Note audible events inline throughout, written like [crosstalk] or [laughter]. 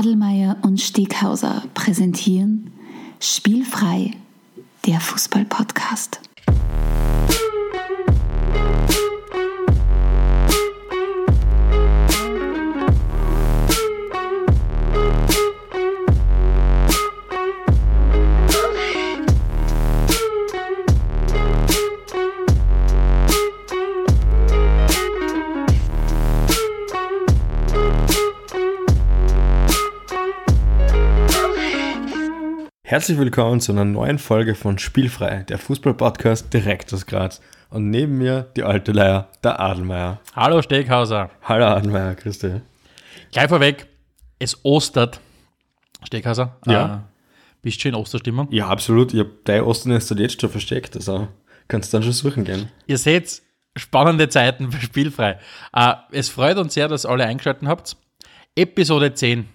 Adelmeier und Steghauser präsentieren Spielfrei, der Fußball-Podcast. Herzlich willkommen zu einer neuen Folge von Spielfrei, der Fußball-Podcast direkt aus Graz. Und neben mir die alte Leier, der Adelmeier. Hallo Steghauser. Hallo Adelmeier, grüß dich. Gleich vorweg, es ostert. Steghauser, Ja. Äh, bist du schon in Osterstimmung? Ja, absolut. Ich habe dein Osten ist jetzt schon versteckt, also kannst du dann schon suchen gehen. Ihr seht, spannende Zeiten für Spielfrei. Äh, es freut uns sehr, dass ihr alle eingeschaltet habt. Episode 10.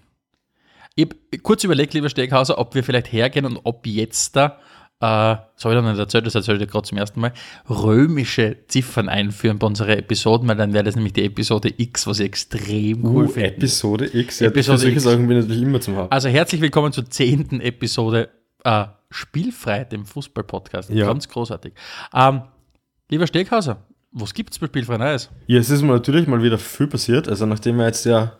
Ich habe kurz überlegt, lieber Steghauser, ob wir vielleicht hergehen und ob jetzt da, äh, das habe ich noch nicht erzählt, das erzähle ich gerade zum ersten Mal, römische Ziffern einführen bei unseren Episoden, weil dann wäre das nämlich die Episode X, was ich extrem cool Uh, finde. Episode X. Ja, Episode solche X. Sachen bin ich natürlich immer zum Haben. Also herzlich willkommen zur zehnten Episode äh, Spielfrei, dem Fußball-Podcast. Ja. Ganz großartig. Ähm, lieber Steghauser, was gibt es bei Spielfrei Neues? Ja, es ist mir natürlich mal wieder viel passiert. Also nachdem wir jetzt ja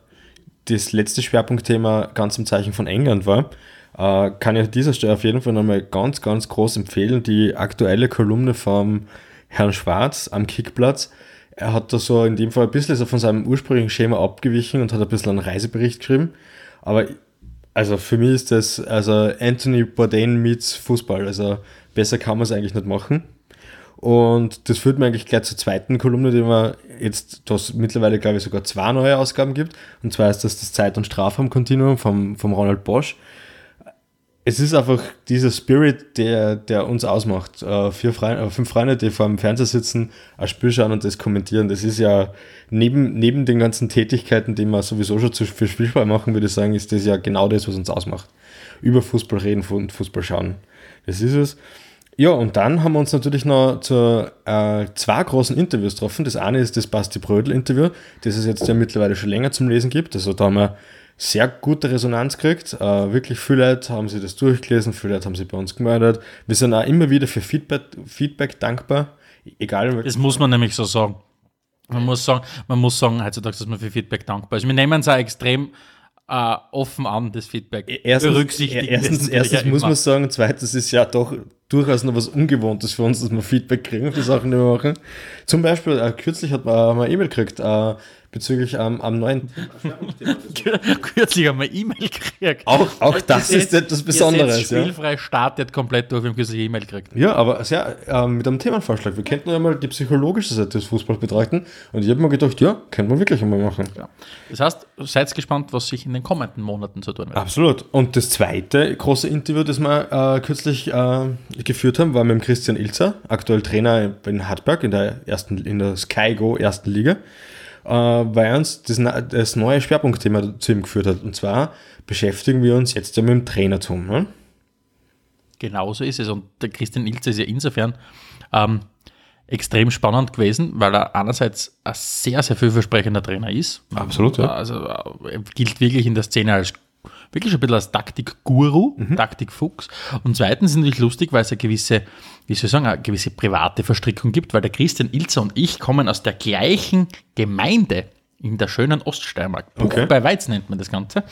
das letzte Schwerpunktthema ganz im Zeichen von England war, äh, kann ich an dieser Stelle auf jeden Fall nochmal ganz, ganz groß empfehlen, die aktuelle Kolumne vom Herrn Schwarz am Kickplatz. Er hat da so in dem Fall ein bisschen so von seinem ursprünglichen Schema abgewichen und hat ein bisschen einen Reisebericht geschrieben. Aber also für mich ist das also Anthony Bourdain meets Fußball. Also besser kann man es eigentlich nicht machen. Und das führt mir eigentlich gleich zur zweiten Kolumne, die wir jetzt, das mittlerweile, glaube ich, sogar zwei neue Ausgaben gibt. Und zwar ist das das Zeit- und Strafraumkontinuum vom, vom Ronald Bosch. Es ist einfach dieser Spirit, der, der uns ausmacht. Äh, vier Freunde, äh, fünf Freunde, die vor dem Fernseher sitzen, ein Spiel schauen und das kommentieren. Das ist ja neben, neben den ganzen Tätigkeiten, die wir sowieso schon zu, für Spielfrei machen, würde ich sagen, ist das ja genau das, was uns ausmacht. Über Fußball reden und Fußball schauen. Das ist es. Ja, und dann haben wir uns natürlich noch zu äh, zwei großen Interviews getroffen. Das eine ist das Basti Brödel-Interview, das es jetzt ja mittlerweile schon länger zum Lesen gibt. Also da haben wir sehr gute Resonanz gekriegt. Äh, wirklich viele Leute haben sich das durchgelesen, viele Leute haben sich bei uns gemeldet. Wir sind auch immer wieder für Feedback, Feedback dankbar. Egal, Das muss man nämlich so sagen. Man muss sagen, man muss sagen heutzutage, dass man für Feedback dankbar ist. Wir nehmen es auch extrem äh, offen an, das Feedback. erstens, Berücksichtigen erstens, das natürlich erstens auch muss man sagen, zweitens ist ja doch durchaus noch was Ungewohntes für uns, dass wir Feedback kriegen auf die Sachen, die wir machen. Zum Beispiel, äh, kürzlich hat man äh, mal eine E-Mail gekriegt äh, bezüglich ähm, am neuen. [laughs] Kürzlich haben wir E-Mail gekriegt. Auch, auch das ist etwas Besonderes. Ja. Spielfrei startet komplett durch, haben kürzlich E-Mail gekriegt. Ja, aber sehr ähm, mit einem Themenvorschlag. Wir könnten ja mal die psychologische Seite des Fußballs betrachten. Und ich habe mir gedacht, ja, können wir wirklich einmal machen. Das heißt, seid gespannt, was sich in den kommenden Monaten zu tun wird. Absolut. Und das zweite große Interview, das wir äh, kürzlich äh, geführt haben, war mit dem Christian Ilzer, aktuell Trainer in Hartberg in der ersten, in der Sky Go ersten Liga, äh, weil uns das, das neue Schwerpunktthema zu ihm geführt hat. Und zwar beschäftigen wir uns jetzt ja mit dem Trainertum. Ne? Genauso ist es. Und der Christian Ilze ist ja insofern ähm, extrem spannend gewesen, weil er einerseits ein sehr, sehr vielversprechender Trainer ist. Absolut, ja. Also äh, er gilt wirklich in der Szene als wirklich ein bisschen als Taktikguru, Mhm. Taktikfuchs. Und zweitens ist natürlich lustig, weil es eine gewisse, wie soll ich sagen, eine gewisse private Verstrickung gibt, weil der Christian Ilzer und ich kommen aus der gleichen Gemeinde in der schönen Oststeiermark. Okay. bei Weiz nennt man das Ganze.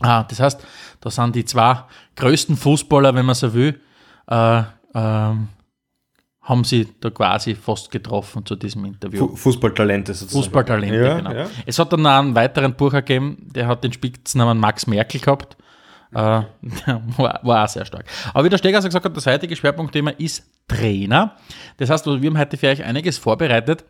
Ah, das heißt, da sind die zwei größten Fußballer, wenn man so will, äh, ähm, haben sie da quasi fast getroffen zu diesem Interview. Fu Fußballtalente sozusagen. Fußballtalente, ja, genau. Ja. Es hat dann noch einen weiteren Bucher gegeben, der hat den Spitznamen Max Merkel gehabt. Äh, [laughs] war, war auch sehr stark. Aber wie der Steger gesagt hat, das heutige Schwerpunktthema ist Trainer. Das heißt, wir haben heute für euch einiges vorbereitet.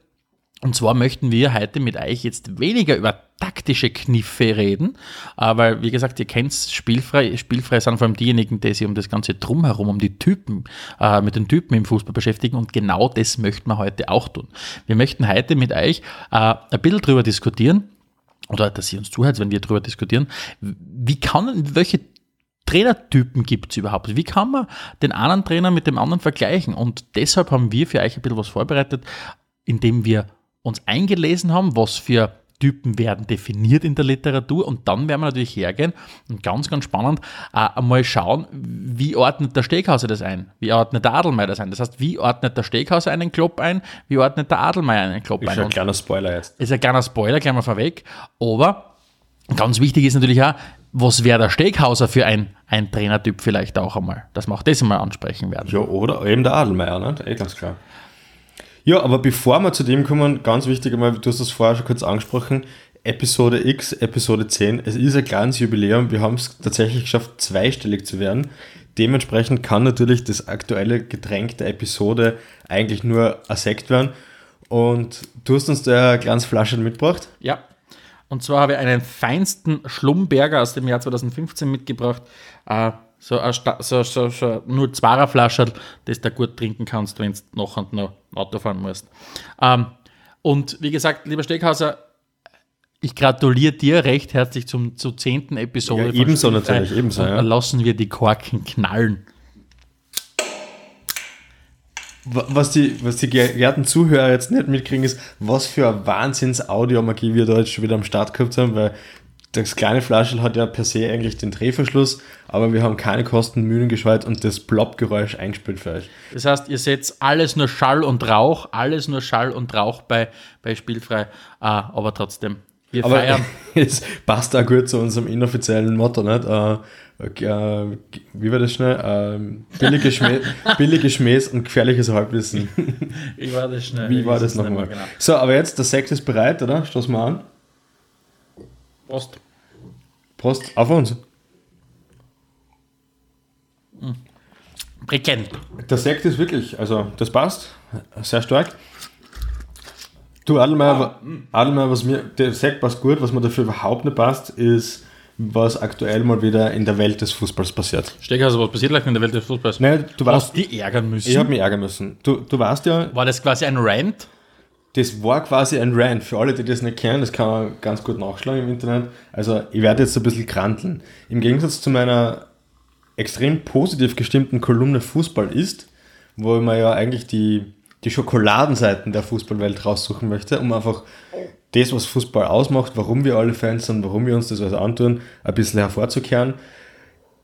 Und zwar möchten wir heute mit euch jetzt weniger über taktische Kniffe reden, äh, weil, wie gesagt, ihr kennt spielfrei. Spielfrei sind vor allem diejenigen, die sich um das ganze Drumherum, um die Typen, äh, mit den Typen im Fußball beschäftigen. Und genau das möchten wir heute auch tun. Wir möchten heute mit euch äh, ein bisschen drüber diskutieren, oder dass ihr uns zuhört, wenn wir drüber diskutieren, wie kann, welche Trainertypen gibt es überhaupt? Wie kann man den einen Trainer mit dem anderen vergleichen? Und deshalb haben wir für euch ein bisschen was vorbereitet, indem wir uns eingelesen haben, was für Typen werden definiert in der Literatur und dann werden wir natürlich hergehen und ganz, ganz spannend äh, einmal schauen, wie ordnet der Steghauser das ein? Wie ordnet der Adelmeier das ein? Das heißt, wie ordnet der Steghauser einen Klopp ein? Wie ordnet der Adelmeier einen Klopp Ist ein? schon ein kleiner Spoiler jetzt. ist ein kleiner Spoiler, gleich mal vorweg, aber ganz wichtig ist natürlich auch, was wäre der Steghauser für ein, ein Trainertyp vielleicht auch einmal, dass wir auch das einmal ansprechen werden. Ja, oder eben der Adelmeier, ne? Eh ganz klar. Ja, aber bevor wir zu dem kommen, ganz wichtig einmal, du hast das vorher schon kurz angesprochen, Episode X, Episode 10, es ist ein kleines Jubiläum, wir haben es tatsächlich geschafft, zweistellig zu werden. Dementsprechend kann natürlich das aktuelle Getränk der Episode eigentlich nur ein Sekt werden. Und du hast uns da ein kleines Flaschen mitgebracht. Ja. Und zwar habe ich einen feinsten Schlumberger aus dem Jahr 2015 mitgebracht. Äh, so, ein Sta- so, so, so nur zweier Flasche, das du gut trinken kannst, wenn du noch und noch Auto fahren musst. Ähm, und wie gesagt, lieber Steckhauser, ich gratuliere dir recht herzlich zum, zur zehnten Episode. Ja, ebenso Spielfrei. natürlich, ebenso, ja. Lassen wir die Korken knallen. Wa- Was die, was die geehrten Zuhörer jetzt nicht mitkriegen, ist, was für eine Wahnsinns-Audiomagie wir da jetzt schon wieder am Start gehabt haben, weil das kleine Flaschel hat ja per se eigentlich den Drehverschluss, aber wir haben keine Kosten, Mühen gescheut und das Plop-Geräusch eingespielt für euch. Das heißt, ihr seht alles nur Schall und Rauch, alles nur Schall und Rauch bei, bei Spielfrei, ah, aber trotzdem, wir Aber feiern. [laughs] es passt auch gut zu unserem inoffiziellen Motto, nicht? Äh, äh, wie war das schnell? Ähm, billige, Schmäh, [laughs] billige Schmähs und gefährliches Halbwissen. Wie war das schnell? Wie war das nochmal? Genau. So, aber jetzt, der Sekt ist bereit, oder? Stoßen wir an. Prost. Prost auf uns. Prickelnd. Der Sekt ist wirklich, also das passt, sehr stark. Du Adelmeier, wa- Adelmeier, was mir, der Sekt passt gut, was mir dafür überhaupt nicht passt, ist, was aktuell mal wieder in der Welt des Fußballs passiert. Steckhauser, was passiert gleich in der Welt des Fußballs? Nein, du Hast weißt, die ärgern müssen? ich habe mich ärgern müssen. Du, du weißt ja, war das quasi ein Rant? Das war quasi ein Rant. Für alle, die das nicht kennen, das kann man ganz gut nachschlagen im Internet. Also, ich werde jetzt ein bisschen kranteln. Im Gegensatz zu meiner extrem positiv gestimmten Kolumne Fußball ist, wo ich mir ja eigentlich die, die Schokoladenseiten der Fußballwelt raussuchen möchte, um einfach das, was Fußball ausmacht, warum wir alle Fans sind, warum wir uns das alles antun, ein bisschen hervorzukehren,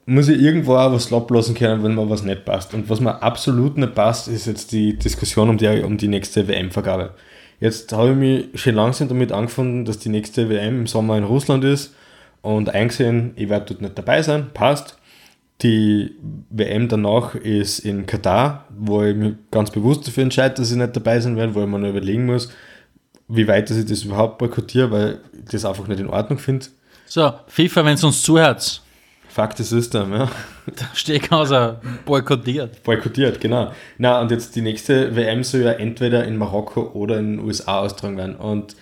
muss ich irgendwo auch was ablassen können, wenn mir was nicht passt. Und was mir absolut nicht passt, ist jetzt die Diskussion um die, um die nächste WM-Vergabe. Jetzt habe ich mich schon langsam damit angefunden, dass die nächste WM im Sommer in Russland ist und eingesehen, ich werde dort nicht dabei sein, passt. Die WM danach ist in Katar, wo ich mich ganz bewusst dafür entscheide, dass ich nicht dabei sein werde, wo ich mir noch überlegen muss, wie weit ich das überhaupt boykottiere, weil ich das einfach nicht in Ordnung finde. So, FIFA, wenn es uns zuhört, Fakt ist System, ja. Steckhauser boykottiert. Boykottiert, genau. Na, und jetzt die nächste WM soll ja entweder in Marokko oder in den USA austragen werden. Und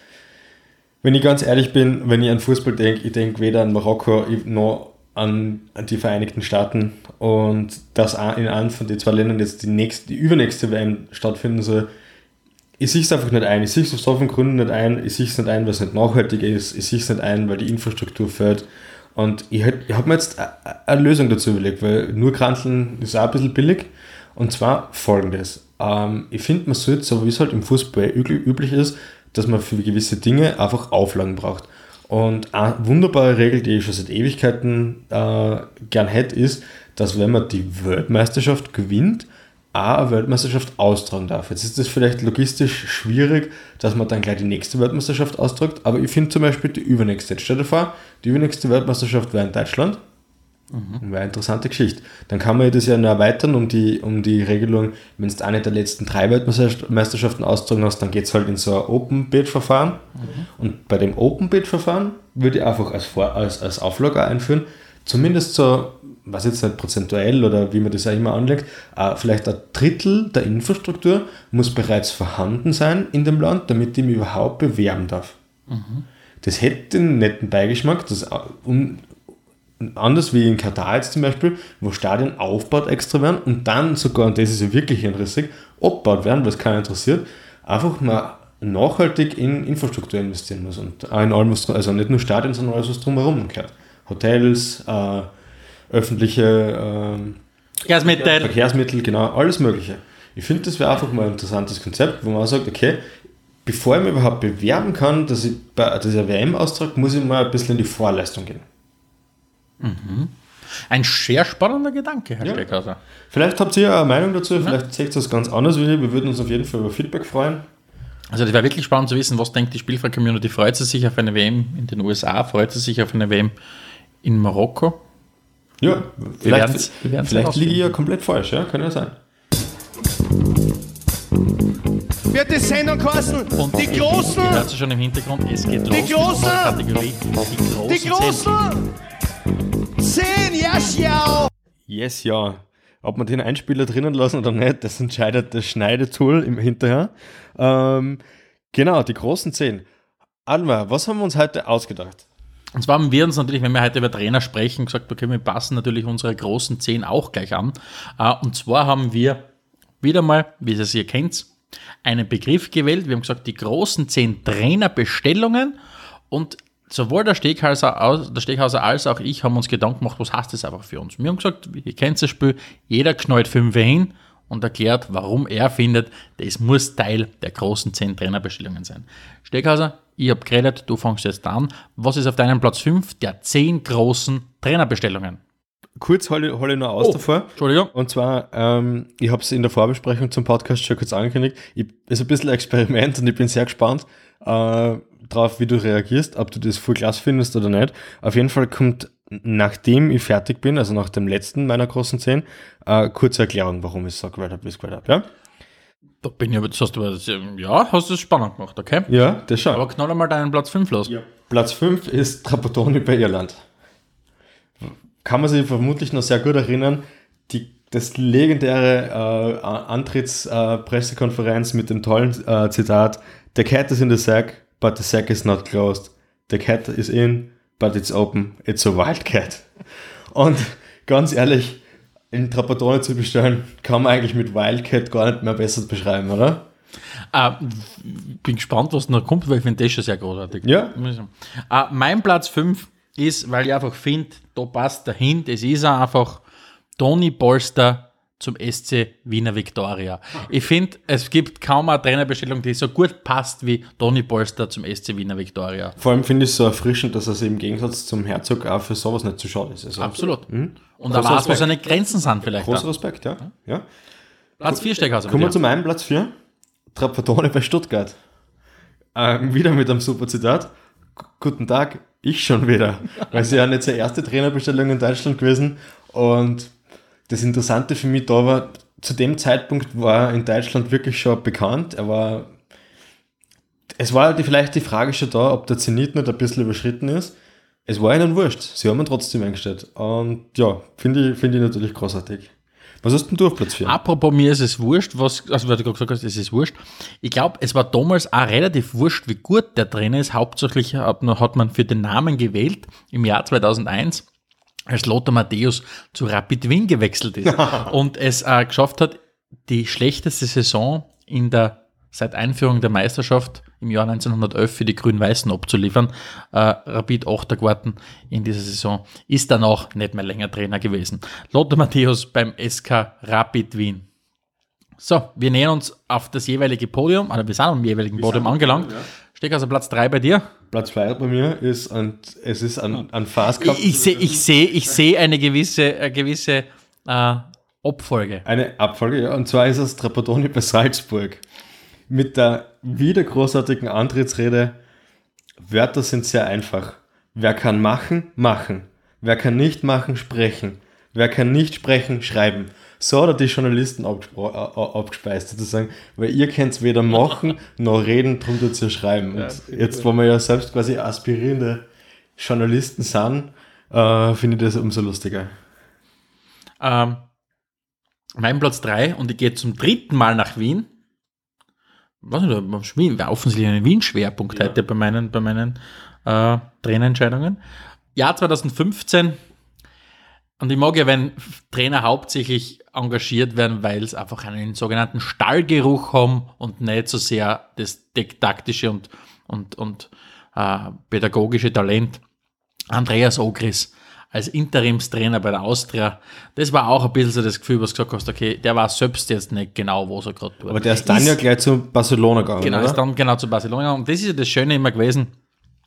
wenn ich ganz ehrlich bin, wenn ich an Fußball denke, ich denke weder an Marokko noch an die Vereinigten Staaten. Und dass in einem von den zwei Ländern jetzt die, nächste, die übernächste WM stattfinden soll, ich sehe es einfach nicht ein. Ich sehe es aus so vielen Gründen nicht ein. Ich sehe es nicht ein, weil es nicht nachhaltig ist. Ich sehe es nicht ein, weil die Infrastruktur fehlt. Und ich, hätt- ich habe mir jetzt eine Lösung dazu überlegt, weil nur Kranteln ist auch ein bisschen billig. Und zwar folgendes. Ähm, ich finde, man sollte, so wie es halt im Fußball üblich, üblich ist, dass man für gewisse Dinge einfach Auflagen braucht. Und eine wunderbare Regel, die ich schon seit Ewigkeiten äh, gern hätte, ist, dass wenn man die Weltmeisterschaft gewinnt, auch eine Weltmeisterschaft austragen darf. Jetzt ist das vielleicht logistisch schwierig, dass man dann gleich die nächste Weltmeisterschaft austragt, aber ich finde zum Beispiel die übernächste. Jetzt stell dir vor, die übernächste Weltmeisterschaft wäre in Deutschland. Wäre eine interessante Geschichte. Dann kann man das ja noch erweitern um die, um die Regelung, wenn du eine der letzten drei Weltmeisterschaften austragen hast, dann geht es halt in so ein Open-Bid-Verfahren. Und bei dem Open-Bid-Verfahren würde ich einfach als, Vor als, als Auflage einführen, zumindest so, was jetzt nicht prozentuell oder wie man das ja immer anlegt, äh, vielleicht ein Drittel der Infrastruktur muss bereits vorhanden sein in dem Land, damit ich mich überhaupt bewerben darf. Das hätte einen netten Beigeschmack, das äh, anders wie in Katar jetzt zum Beispiel, wo Stadien aufgebaut extra werden und dann sogar, und das ist ja wirklich interessant, abgebaut werden, was keiner interessiert, einfach mal nachhaltig in Infrastruktur investieren muss und auch in allem, was, also nicht nur Stadien, sondern alles, was drumherum gehört. Hotels, äh, öffentliche ähm, Gasmittel. Verkehrsmittel, genau, alles Mögliche. Ich finde, das wäre einfach mal ein interessantes Konzept, wo man sagt, okay, bevor ich mich überhaupt bewerben kann, dass ich bei dieser WM austrage, muss ich mal ein bisschen in die Vorleistung gehen. Ein sehr spannender Gedanke, Herr Ja. Steckhauser. Vielleicht habt ihr eine Meinung dazu, vielleicht seht ihr das ganz anders wie ich. Wir würden uns auf jeden Fall über Feedback freuen. Also das wäre wirklich spannend zu wissen, was denkt die Spielfrei-Community? Freut sie sich auf eine WM in den USA? Freut sie sich auf eine WM in Marokko? Ja, vielleicht, wir werden's vielleicht liege ich ja komplett falsch, ja, kann ja sein. wird die Sendung kosten. Und die Ihr Großen, hört es schon im Hintergrund, es geht los. Die großen, die. Großen. Zehn, ja, schau. Yes, ja. Ob man den Einspieler drinnen lassen oder nicht, das entscheidet das Schneidetool im Hinterher. Ähm, genau, die großen zehn. Alma, was haben wir uns heute ausgedacht? Und zwar haben wir uns natürlich, wenn wir heute über Trainer sprechen, gesagt, okay, wir passen natürlich unsere großen zehn auch gleich an. Äh, Und zwar haben wir wieder mal, wie ihr es ihr kennt, einen Begriff gewählt. Wir haben gesagt, die großen zehn Trainerbestellungen und sowohl der Steghauser, aus- der Steghauser als auch ich haben uns Gedanken gemacht, was heißt das einfach für uns. Wir haben gesagt, ihr kennt das Spiel, jeder knallt fünf hin und erklärt, warum er findet, das muss Teil der großen zehn Trainerbestellungen sein. Steghauser, ich habe geredet, du fängst jetzt an. Was ist auf deinem Platz 5 der zehn großen Trainerbestellungen? Kurz hole, ich- hole ich noch aus Oh. davor. Entschuldigung. Und zwar, ähm, ich habe es in der Vorbesprechung zum Podcast schon kurz angekündigt. Ich, ist ein bisschen ein Experiment und ich bin sehr gespannt äh, drauf, wie du reagierst, ob du das voll klasse findest oder nicht. Auf jeden Fall kommt, nachdem ich fertig bin, also nach dem letzten meiner großen 10, äh, kurze Erklärung, warum ich sage, weiter bis weiter. Ja? Da bin ich aber, das hast du, aber- ja, hast du es spannend gemacht, okay? ja, das schon. Aber knall mal deinen Platz 5 los. Platz 5 ist Trapattoni bei Irland. Kann man sich vermutlich noch sehr gut erinnern, die, das legendäre äh, Antrittspressekonferenz mit dem tollen äh, Zitat The cat is in the sack, but the sack is not closed. The cat is in, but it's open. It's a wild cat. Und ganz ehrlich, in Trapattoni zu bestellen, kann man eigentlich mit Wildcat gar nicht mehr besser beschreiben, oder? Äh, bin gespannt, was noch kommt, weil ich finde das schon sehr großartig. Ja. Äh, mein Platz 5 ist, weil ich einfach finde, da passt dahin, das ist einfach Toni Polster zum SC Wiener Viktoria. Ich finde, es gibt kaum eine Trainerbestellung, die so gut passt wie Toni Polster zum SC Wiener Viktoria. Vor allem finde ich es so erfrischend, dass er sich im Gegensatz zum Herzog auch für sowas nicht zu schade ist. Also, Absolut. Und Großer da weiß, wo seine Grenzen sind vielleicht. Großer. Respekt, ja. ja. Platz 4 Steckhauser. Kommen wir zu meinem Platz 4. Trapattoni bei Stuttgart. Ähm, wieder mit einem super Zitat. G- Guten Tag, ich schon wieder. Weil sie ja nicht die erste Trainerbestellung in Deutschland gewesen. Und das Interessante für mich da war, zu dem Zeitpunkt war er in Deutschland wirklich schon bekannt. Er war, es war die, vielleicht die Frage schon da, ob der Zenit nicht ein bisschen überschritten ist. Es war ihnen wurscht. Sie haben ihn trotzdem eingestellt. Und ja, finde ich, finde ich natürlich großartig. Was hast denn du auf Platz 4? Apropos mir ist es wurscht, was, also weil du gerade gesagt hast, es ist wurscht. Ich glaube, es war damals auch relativ wurscht, wie gut der Trainer ist. Hauptsächlich hat, man- hat man für den Namen gewählt im Jahr 2001, als Lothar Matthäus zu Rapid Wien gewechselt ist [laughs] und es äh, geschafft hat, die schlechteste Saison in der seit Einführung der Meisterschaft im Jahr 1911 für die Grün-Weißen abzuliefern. Äh, Rapid 8. geworden in dieser Saison, ist dann auch nicht mehr länger Trainer gewesen. Lothar Matthäus beim SK Rapid Wien. So, wir nähern uns auf das jeweilige Podium, oder wir sind am jeweiligen Podium angelangt. Steck also Platz 3 bei dir. Platz 2 bei mir ist, und es ist ein, ein Fast Cup. Ich, ich sehe ich seh, ich seh eine gewisse, eine gewisse äh, Abfolge. Eine Abfolge, ja. Und zwar ist es Trapattoni bei Salzburg. Mit der wieder großartigen Antrittsrede. Wörter sind sehr einfach. Wer kann machen, machen. Wer kann nicht machen, sprechen. Wer kann nicht sprechen, schreiben. So hat er die Journalisten äh, äh, abgespeist, sozusagen. Weil ihr könnt weder machen [laughs] noch reden, drum tut ihr schreiben. Und jetzt, wo wir ja selbst quasi aspirierende Journalisten sind, äh, finde ich das umso lustiger. Ähm, mein Platz 3 und ich gehe zum dritten Mal nach Wien. Was nicht, Wien, war offensichtlich ein Wien-Schwerpunkt heute bei meinen, bei meinen äh, Trainerentscheidungen. Jahr 2015. Und ich mag ja, wenn Trainer hauptsächlich engagiert werden, weil es einfach einen sogenannten Stallgeruch haben und nicht so sehr das taktische und, und, und äh, pädagogische Talent. Andreas Ogris als Interimstrainer bei der Austria, das war auch ein bisschen so das Gefühl, was du gesagt hast, okay, der weiß selbst jetzt nicht genau, was er gerade tut. Aber der ist dann ja gleich zu Barcelona gegangen, Genau, oder? ist dann genau zu Barcelona. Und das ist ja das Schöne immer gewesen,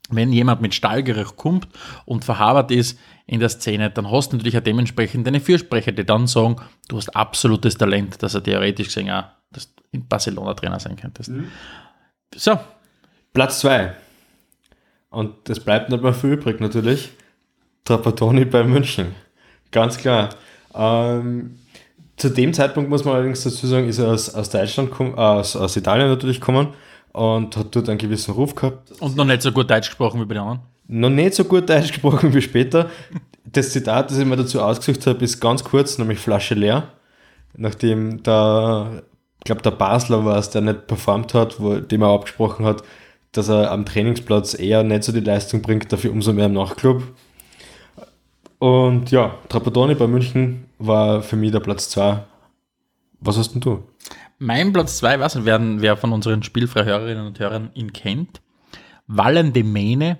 wenn jemand mit Stallgeruch kommt und verhabert ist in der Szene, dann hast du natürlich auch dementsprechend deine Fürsprecher, die dann sagen, du hast absolutes Talent, dass er theoretisch gesehen auch dass du in Barcelona Trainer sein könntest. So, Platz 2. Und das bleibt nicht mehr viel übrig natürlich. Trapattoni bei München. Ganz klar. Ähm, zu dem Zeitpunkt muss man allerdings dazu sagen, ist er aus, aus Deutschland, komm, äh, aus, aus Italien natürlich gekommen und hat dort einen gewissen Ruf gehabt. und noch nicht so gut Deutsch gesprochen wie bei den anderen. Noch nicht so gut Deutsch gesprochen wie später. Das Zitat, das ich mir dazu ausgesucht habe, ist ganz kurz, nämlich Flasche leer. Nachdem der, ich glaube, der Basler war es, der nicht performt hat, wo, dem er abgesprochen hat, dass er am Trainingsplatz eher nicht so die Leistung bringt, dafür umso mehr im Nachtclub. Und ja, Trapattoni bei München war für mich der Platz 2. Was hast denn du? Mein Platz 2, was wer, wer von unseren Spielfreihörerinnen und Hörern ihn kennt, Wallen de Mene,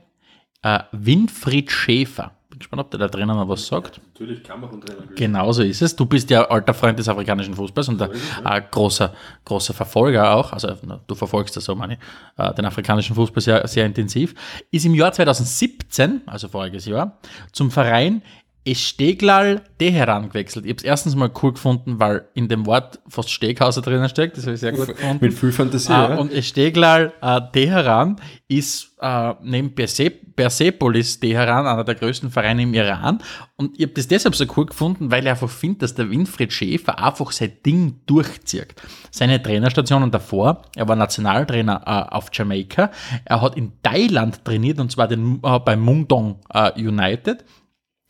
äh, Winfried Schäfer. Bin gespannt, ob der da drinnen noch was sagt. Natürlich Kameruntrainer. Genau so ist es. Du bist ja alter Freund des afrikanischen Fußballs und ein äh, großer, großer Verfolger auch. Also du verfolgst das so, meine äh, den afrikanischen Fußball sehr, sehr intensiv. Ist im Jahr 2017, also voriges Jahr, zum Verein Esteglal Teheran gewechselt. Ich habe es erstens mal cool gefunden, weil in dem Wort fast Steghauser drinnen steckt. Das habe ich sehr gut gefunden. Mit viel Fantasie, Ah, ja. Und Esteglal äh, Teheran ist äh, neben Perse Persepolis Teheran einer der größten Vereine im Iran. Und ich habe das deshalb so cool gefunden, weil ich einfach finde, dass der Winfried Schäfer einfach sein Ding durchzieht. Seine Trainerstationen davor, er war Nationaltrainer äh, auf Jamaika, er hat in Thailand trainiert und zwar den, äh, bei Mungdong äh, United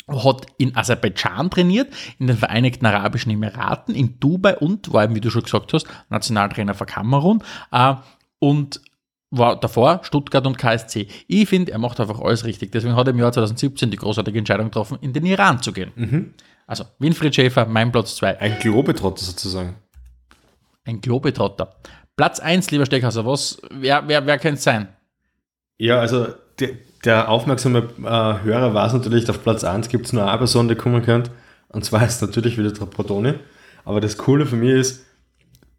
hat in Aserbaidschan trainiert, in den Vereinigten Arabischen Emiraten, in Dubai und war, eben, wie du schon gesagt hast, Nationaltrainer für Kamerun äh, und war davor Stuttgart und KSC. Ich finde, er macht einfach alles richtig. Deswegen hat er im Jahr 2017 die großartige Entscheidung getroffen, in den Iran zu gehen. Also Winfried Schäfer, mein Platz 2. Ein Globetrotter sozusagen. Ein Globetrotter. Platz 1, lieber Steckhauser, was, wer, wer, wer könnte es sein? Ja, also der, der aufmerksame äh, Hörer weiß natürlich, auf Platz 1 gibt es nur eine Person, die kommen könnte. Und zwar ist natürlich wieder Trapattoni. Aber das Coole für mich ist,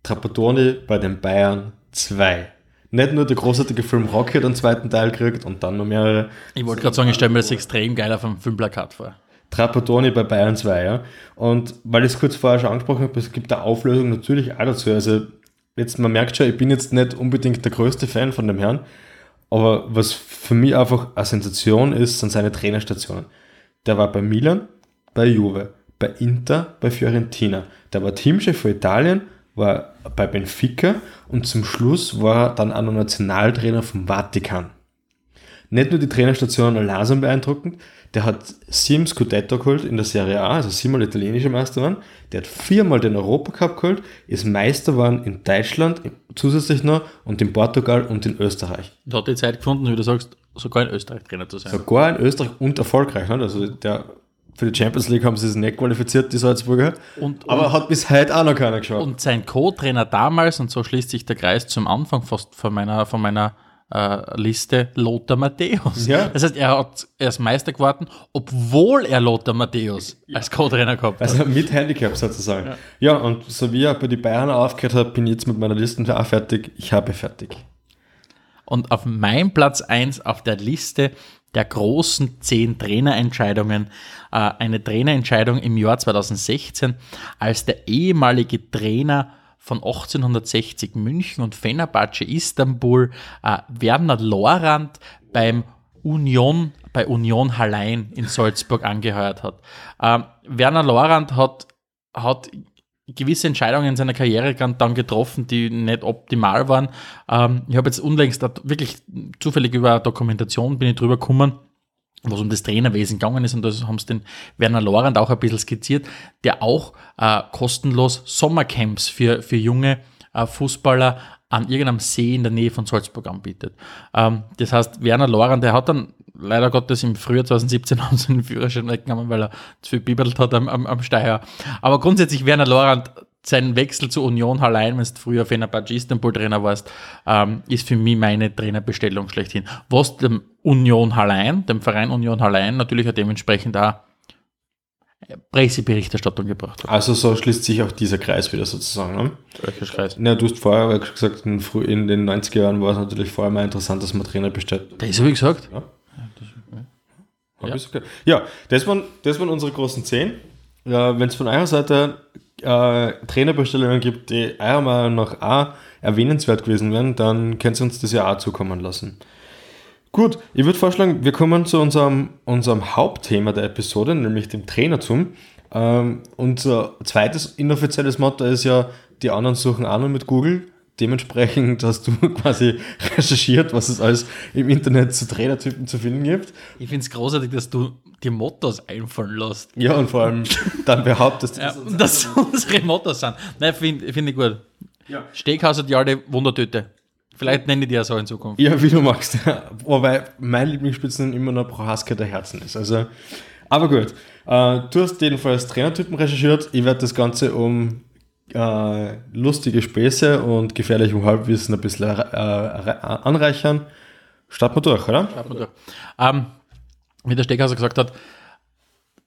Trapattoni bei den Bayern 2. Nicht nur der großartige Film Rocky hat einen zweiten Teil gekriegt und dann noch mehrere. Ich wollte gerade sagen, ich stelle mir das extrem geil auf einem Filmplakat vor. Trapattoni bei Bayern 2, ja. Und weil ich es kurz vorher schon angesprochen habe, es gibt eine Auflösung natürlich auch dazu. Also jetzt, man merkt schon, ich bin jetzt nicht unbedingt der größte Fan von dem Herrn, aber was für mich einfach eine Sensation ist, sind seine Trainerstationen. Der war bei Milan, bei Juve, bei Inter, bei Fiorentina. Der war Teamchef für Italien, war bei Benfica und zum Schluss war er dann auch noch Nationaltrainer vom Vatikan. Nicht nur die Trainerstationen allein sind beeindruckend, der hat sieben Scudetto geholt in der Serie A, also siebenmal italienischer Meister waren. Der hat viermal den Europacup geholt, ist Meister geworden in Deutschland zusätzlich noch und in Portugal und in Österreich. Und hat die Zeit gefunden, wie du sagst, sogar in Österreich Trainer zu sein. Sogar in Österreich und erfolgreich. Nicht? Also der, für die Champions League haben sie es nicht qualifiziert, die Salzburger. Und- aber und- hat bis heute auch noch keiner geschaut. Und sein Co-Trainer damals, und so schließt sich der Kreis zum Anfang fast von meiner, von meiner äh, Liste, Lothar Matthäus. Ja. Das heißt, er, hat, er ist Meister geworden, obwohl er Lothar Matthäus als Co-Trainer gehabt hat. Also mit Handicap sozusagen. Ja. und so wie er bei die Bayern aufgehört hat, bin ich jetzt mit meiner Liste auch fertig. Ich habe fertig. Und auf meinem Platz 1 auf der Liste der großen zehn Trainerentscheidungen, äh, eine Trainerentscheidung im Jahr 2016, als der ehemalige Trainer von 1860 München und Fenerbahce Istanbul, äh, Werner Lorand beim Union, bei Union Hallein in Salzburg angeheuert hat. Ähm, Werner Lorand hat, hat gewisse Entscheidungen in seiner Karriere dann getroffen, die nicht optimal waren. Ähm, ich habe jetzt unlängst wirklich zufällig über eine Dokumentation bin ich drüber gekommen, wo es um das Trainerwesen gegangen ist und da haben sie den Werner Lorand auch ein bisschen skizziert, der auch äh, kostenlos Sommercamps für, für junge äh, Fußballer an irgendeinem See in der Nähe von Salzburg anbietet. Ähm, das heißt, Werner Lorand, der hat dann leider Gottes im Frühjahr 2017 [laughs] haben sie den Führerschein weggenommen, weil er zu viel bibelt hat am, am, am Steuer. Aber grundsätzlich Werner Lorand, sein Wechsel zu Union Hallein, wenn du früher Fenerbahce Istanbul Trainer warst, ähm, ist für mich meine Trainerbestellung schlechthin. Was dem Union Hallein, dem Verein Union Hallein natürlich auch dementsprechend auch Presseberichterstattung gebracht hat. Also so schließt sich auch dieser Kreis wieder sozusagen. Ne? Welcher Kreis? Ja, du hast vorher gesagt, in, in den 90er Jahren war es natürlich vorher mal interessant, dass man Trainer bestellt. Das habe ich gesagt. Ja. ich's okay. ja, das waren, das waren unsere großen zehn. Ja, Wenn es von eurer Seite äh, Trainerbestellungen gibt, die eurer Meinung nach auch erwähnenswert gewesen wären, dann könnt ihr uns das ja auch zukommen lassen. Gut, ich würde vorschlagen, wir kommen zu unserem, unserem Hauptthema der Episode, nämlich dem Trainertum. Ähm, unser zweites inoffizielles Motto ist ja, die anderen suchen auch noch mit Google. Dementsprechend hast du [laughs] quasi recherchiert, was es alles im Internet zu Trainertypen zu finden gibt. Ich finde es großartig, dass du die Mottos einfallen lässt. Ja, und vor allem dann behauptest, Ja, und dass [laughs] unsere Mottos sind. Nein, finde find ich gut. Ja. Steakhouse hat die alte Wundertüte. Vielleicht nenne ich die ja so in Zukunft. Ja, wie du magst. [laughs] Wobei mein Lieblingsspitzen immer noch Prohaska der Herzen ist. Also, aber gut. Äh, du hast jedenfalls Trainertypen recherchiert. Ich werde das Ganze um äh, lustige Späße und gefährlichem Halbwissen ein bisschen äh, äh, anreichern. Starten wir durch, oder? Schaut mal durch. Ähm, wie der Steckhauser gesagt hat,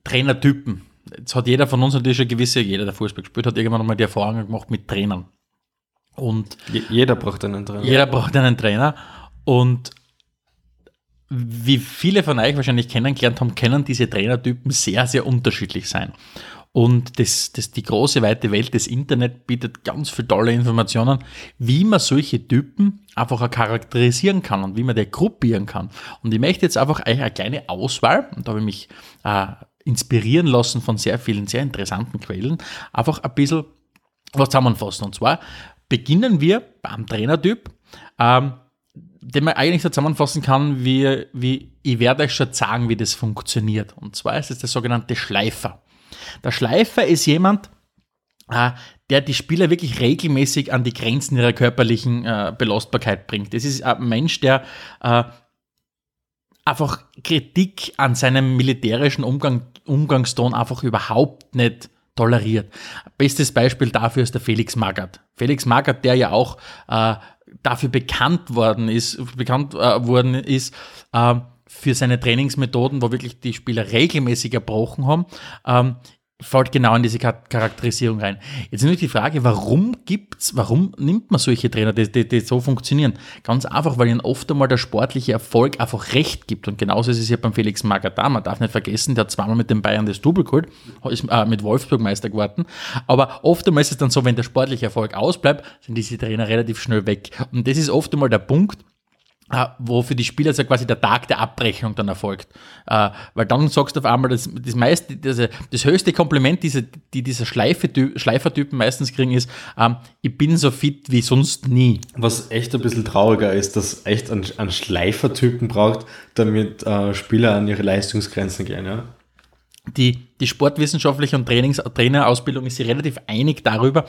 Trainertypen. Jetzt hat jeder von uns natürlich schon gewisse, jeder, der Fußball gespielt hat, irgendwann einmal die Erfahrung gemacht mit Trainern. Und Je- Jeder braucht einen Trainer. jeder braucht einen Trainer. Und wie viele von euch wahrscheinlich kennengelernt haben, können diese Trainertypen sehr, sehr unterschiedlich sein. Und das, das, die große, weite Welt des Internet bietet ganz viele tolle Informationen, wie man solche Typen einfach auch charakterisieren kann und wie man die gruppieren kann. Und ich möchte jetzt einfach euch eine kleine Auswahl, und da habe ich mich äh, inspirieren lassen von sehr vielen, sehr interessanten Quellen, einfach ein bisschen was zusammenfassen. Und zwar beginnen wir beim Trainertyp, ähm, den man eigentlich so zusammenfassen kann, wie, wie ich werde euch schon sagen, wie das funktioniert. Und zwar ist es der sogenannte Schleifer. Der Schleifer ist jemand, äh, der die Spieler wirklich regelmäßig an die Grenzen ihrer körperlichen äh, Belastbarkeit bringt. Das ist ein Mensch, der äh, einfach Kritik an seinem militärischen Umgang, Umgangston einfach überhaupt nicht toleriert. Bestes Beispiel dafür ist der Felix Magath. Felix Magath, der ja auch äh, dafür bekannt worden ist, bekannt äh, worden ist, äh, für seine Trainingsmethoden, wo wirklich die Spieler regelmäßig erbrochen haben, ähm, fällt genau in diese Char- Charakterisierung rein. Jetzt ist natürlich die Frage, warum gibt's, warum nimmt man solche Trainer, die, die, die so funktionieren? Ganz einfach, weil ihnen oft einmal der sportliche Erfolg einfach recht gibt. Und genauso ist es ja beim Felix Magath da. Man darf nicht vergessen, der hat zweimal mit den Bayern das Double geholt, ist äh, mit Wolfsburg Meister geworden. Aber oft einmal ist es dann so, wenn der sportliche Erfolg ausbleibt, sind diese Trainer relativ schnell weg. Und das ist oft einmal der Punkt, wo für die Spieler so quasi der Tag der Abrechnung dann erfolgt. Äh, weil dann sagst du auf einmal, das, das, meiste, das, das höchste Kompliment, diese, die dieser Schleife, Schleifertypen meistens kriegen, ist, ähm, ich bin so fit wie sonst nie. Was echt ein bisschen trauriger ist, dass echt einen, einen Schleifertypen braucht, damit äh, Spieler an ihre Leistungsgrenzen gehen. Ja? Die, die sportwissenschaftliche und Trainings, Trainerausbildung ist sich relativ einig darüber,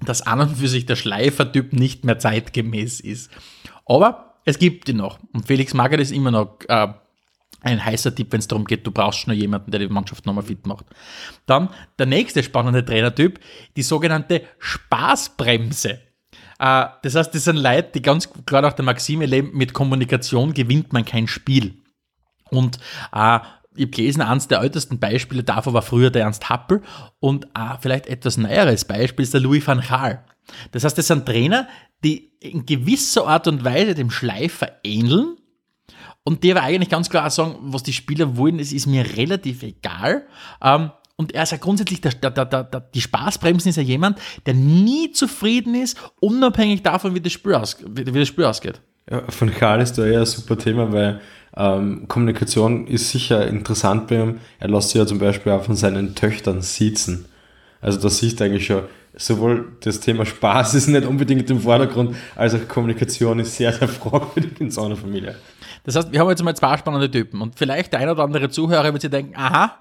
dass an und für sich der Schleifertyp nicht mehr zeitgemäß ist. Aber es gibt ihn noch. Und Felix Magath ist immer noch äh, ein heißer Tipp, wenn es darum geht, du brauchst schon Jemanden, der die Mannschaft nochmal fit macht. Dann der nächste spannende Trainertyp, die sogenannte Spaßbremse. Äh, das heißt, das sind Leute, die ganz klar nach der Maxime leben, mit Kommunikation gewinnt man kein Spiel. Und äh, ich habe gelesen, eines der ältesten Beispiele davon war früher der Ernst Happel und äh, vielleicht etwas näheres Beispiel ist der Louis van Gaal. Das heißt, das sind Trainer, die in gewisser Art und Weise dem Schleifer ähneln und die aber eigentlich ganz klar auch sagen, was die Spieler wollen, das ist mir relativ egal. Ähm, und er ist ja grundsätzlich, der, der, der, die Spaßbremsen ist ja jemand, der nie zufrieden ist, unabhängig davon, wie das Spiel, aus, wie das Spiel ausgeht. Ja, von Karl ist da eher ein super Thema, weil ähm, Kommunikation ist sicher interessant bei ihm. Er lässt sich ja zum Beispiel auch von seinen Töchtern siezen. Also da siehst du eigentlich schon, sowohl das Thema Spaß ist nicht unbedingt im Vordergrund, als auch Kommunikation ist sehr, sehr [laughs] fragwürdig in so einer Familie. Das heißt, wir haben jetzt mal zwei spannende Typen und vielleicht der ein oder andere Zuhörer wird sich denken, aha,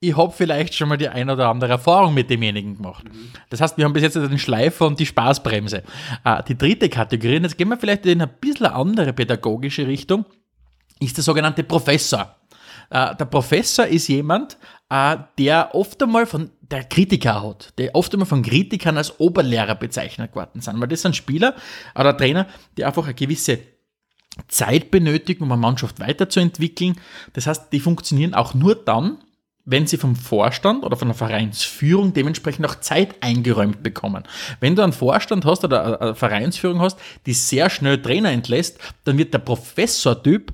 ich habe vielleicht schon mal die ein oder andere Erfahrung mit demjenigen gemacht. Das heißt, wir haben bis jetzt den Schleifer und die Spaßbremse. Äh, die dritte Kategorie, und jetzt gehen wir vielleicht in eine bisschen andere pädagogische Richtung, ist der sogenannte Professor. Äh, der Professor ist jemand, äh, der oft einmal von der Kritiker hat, der oft einmal von Kritikern als Oberlehrer bezeichnet worden sind, weil das sind Spieler oder Trainer, die einfach eine gewisse Zeit benötigen, um eine Mannschaft weiterzuentwickeln. Das heißt, die funktionieren auch nur dann, wenn sie vom Vorstand oder von der Vereinsführung dementsprechend auch Zeit eingeräumt bekommen. Wenn du einen Vorstand hast oder eine Vereinsführung hast, die sehr schnell Trainer entlässt, dann wird der Professortyp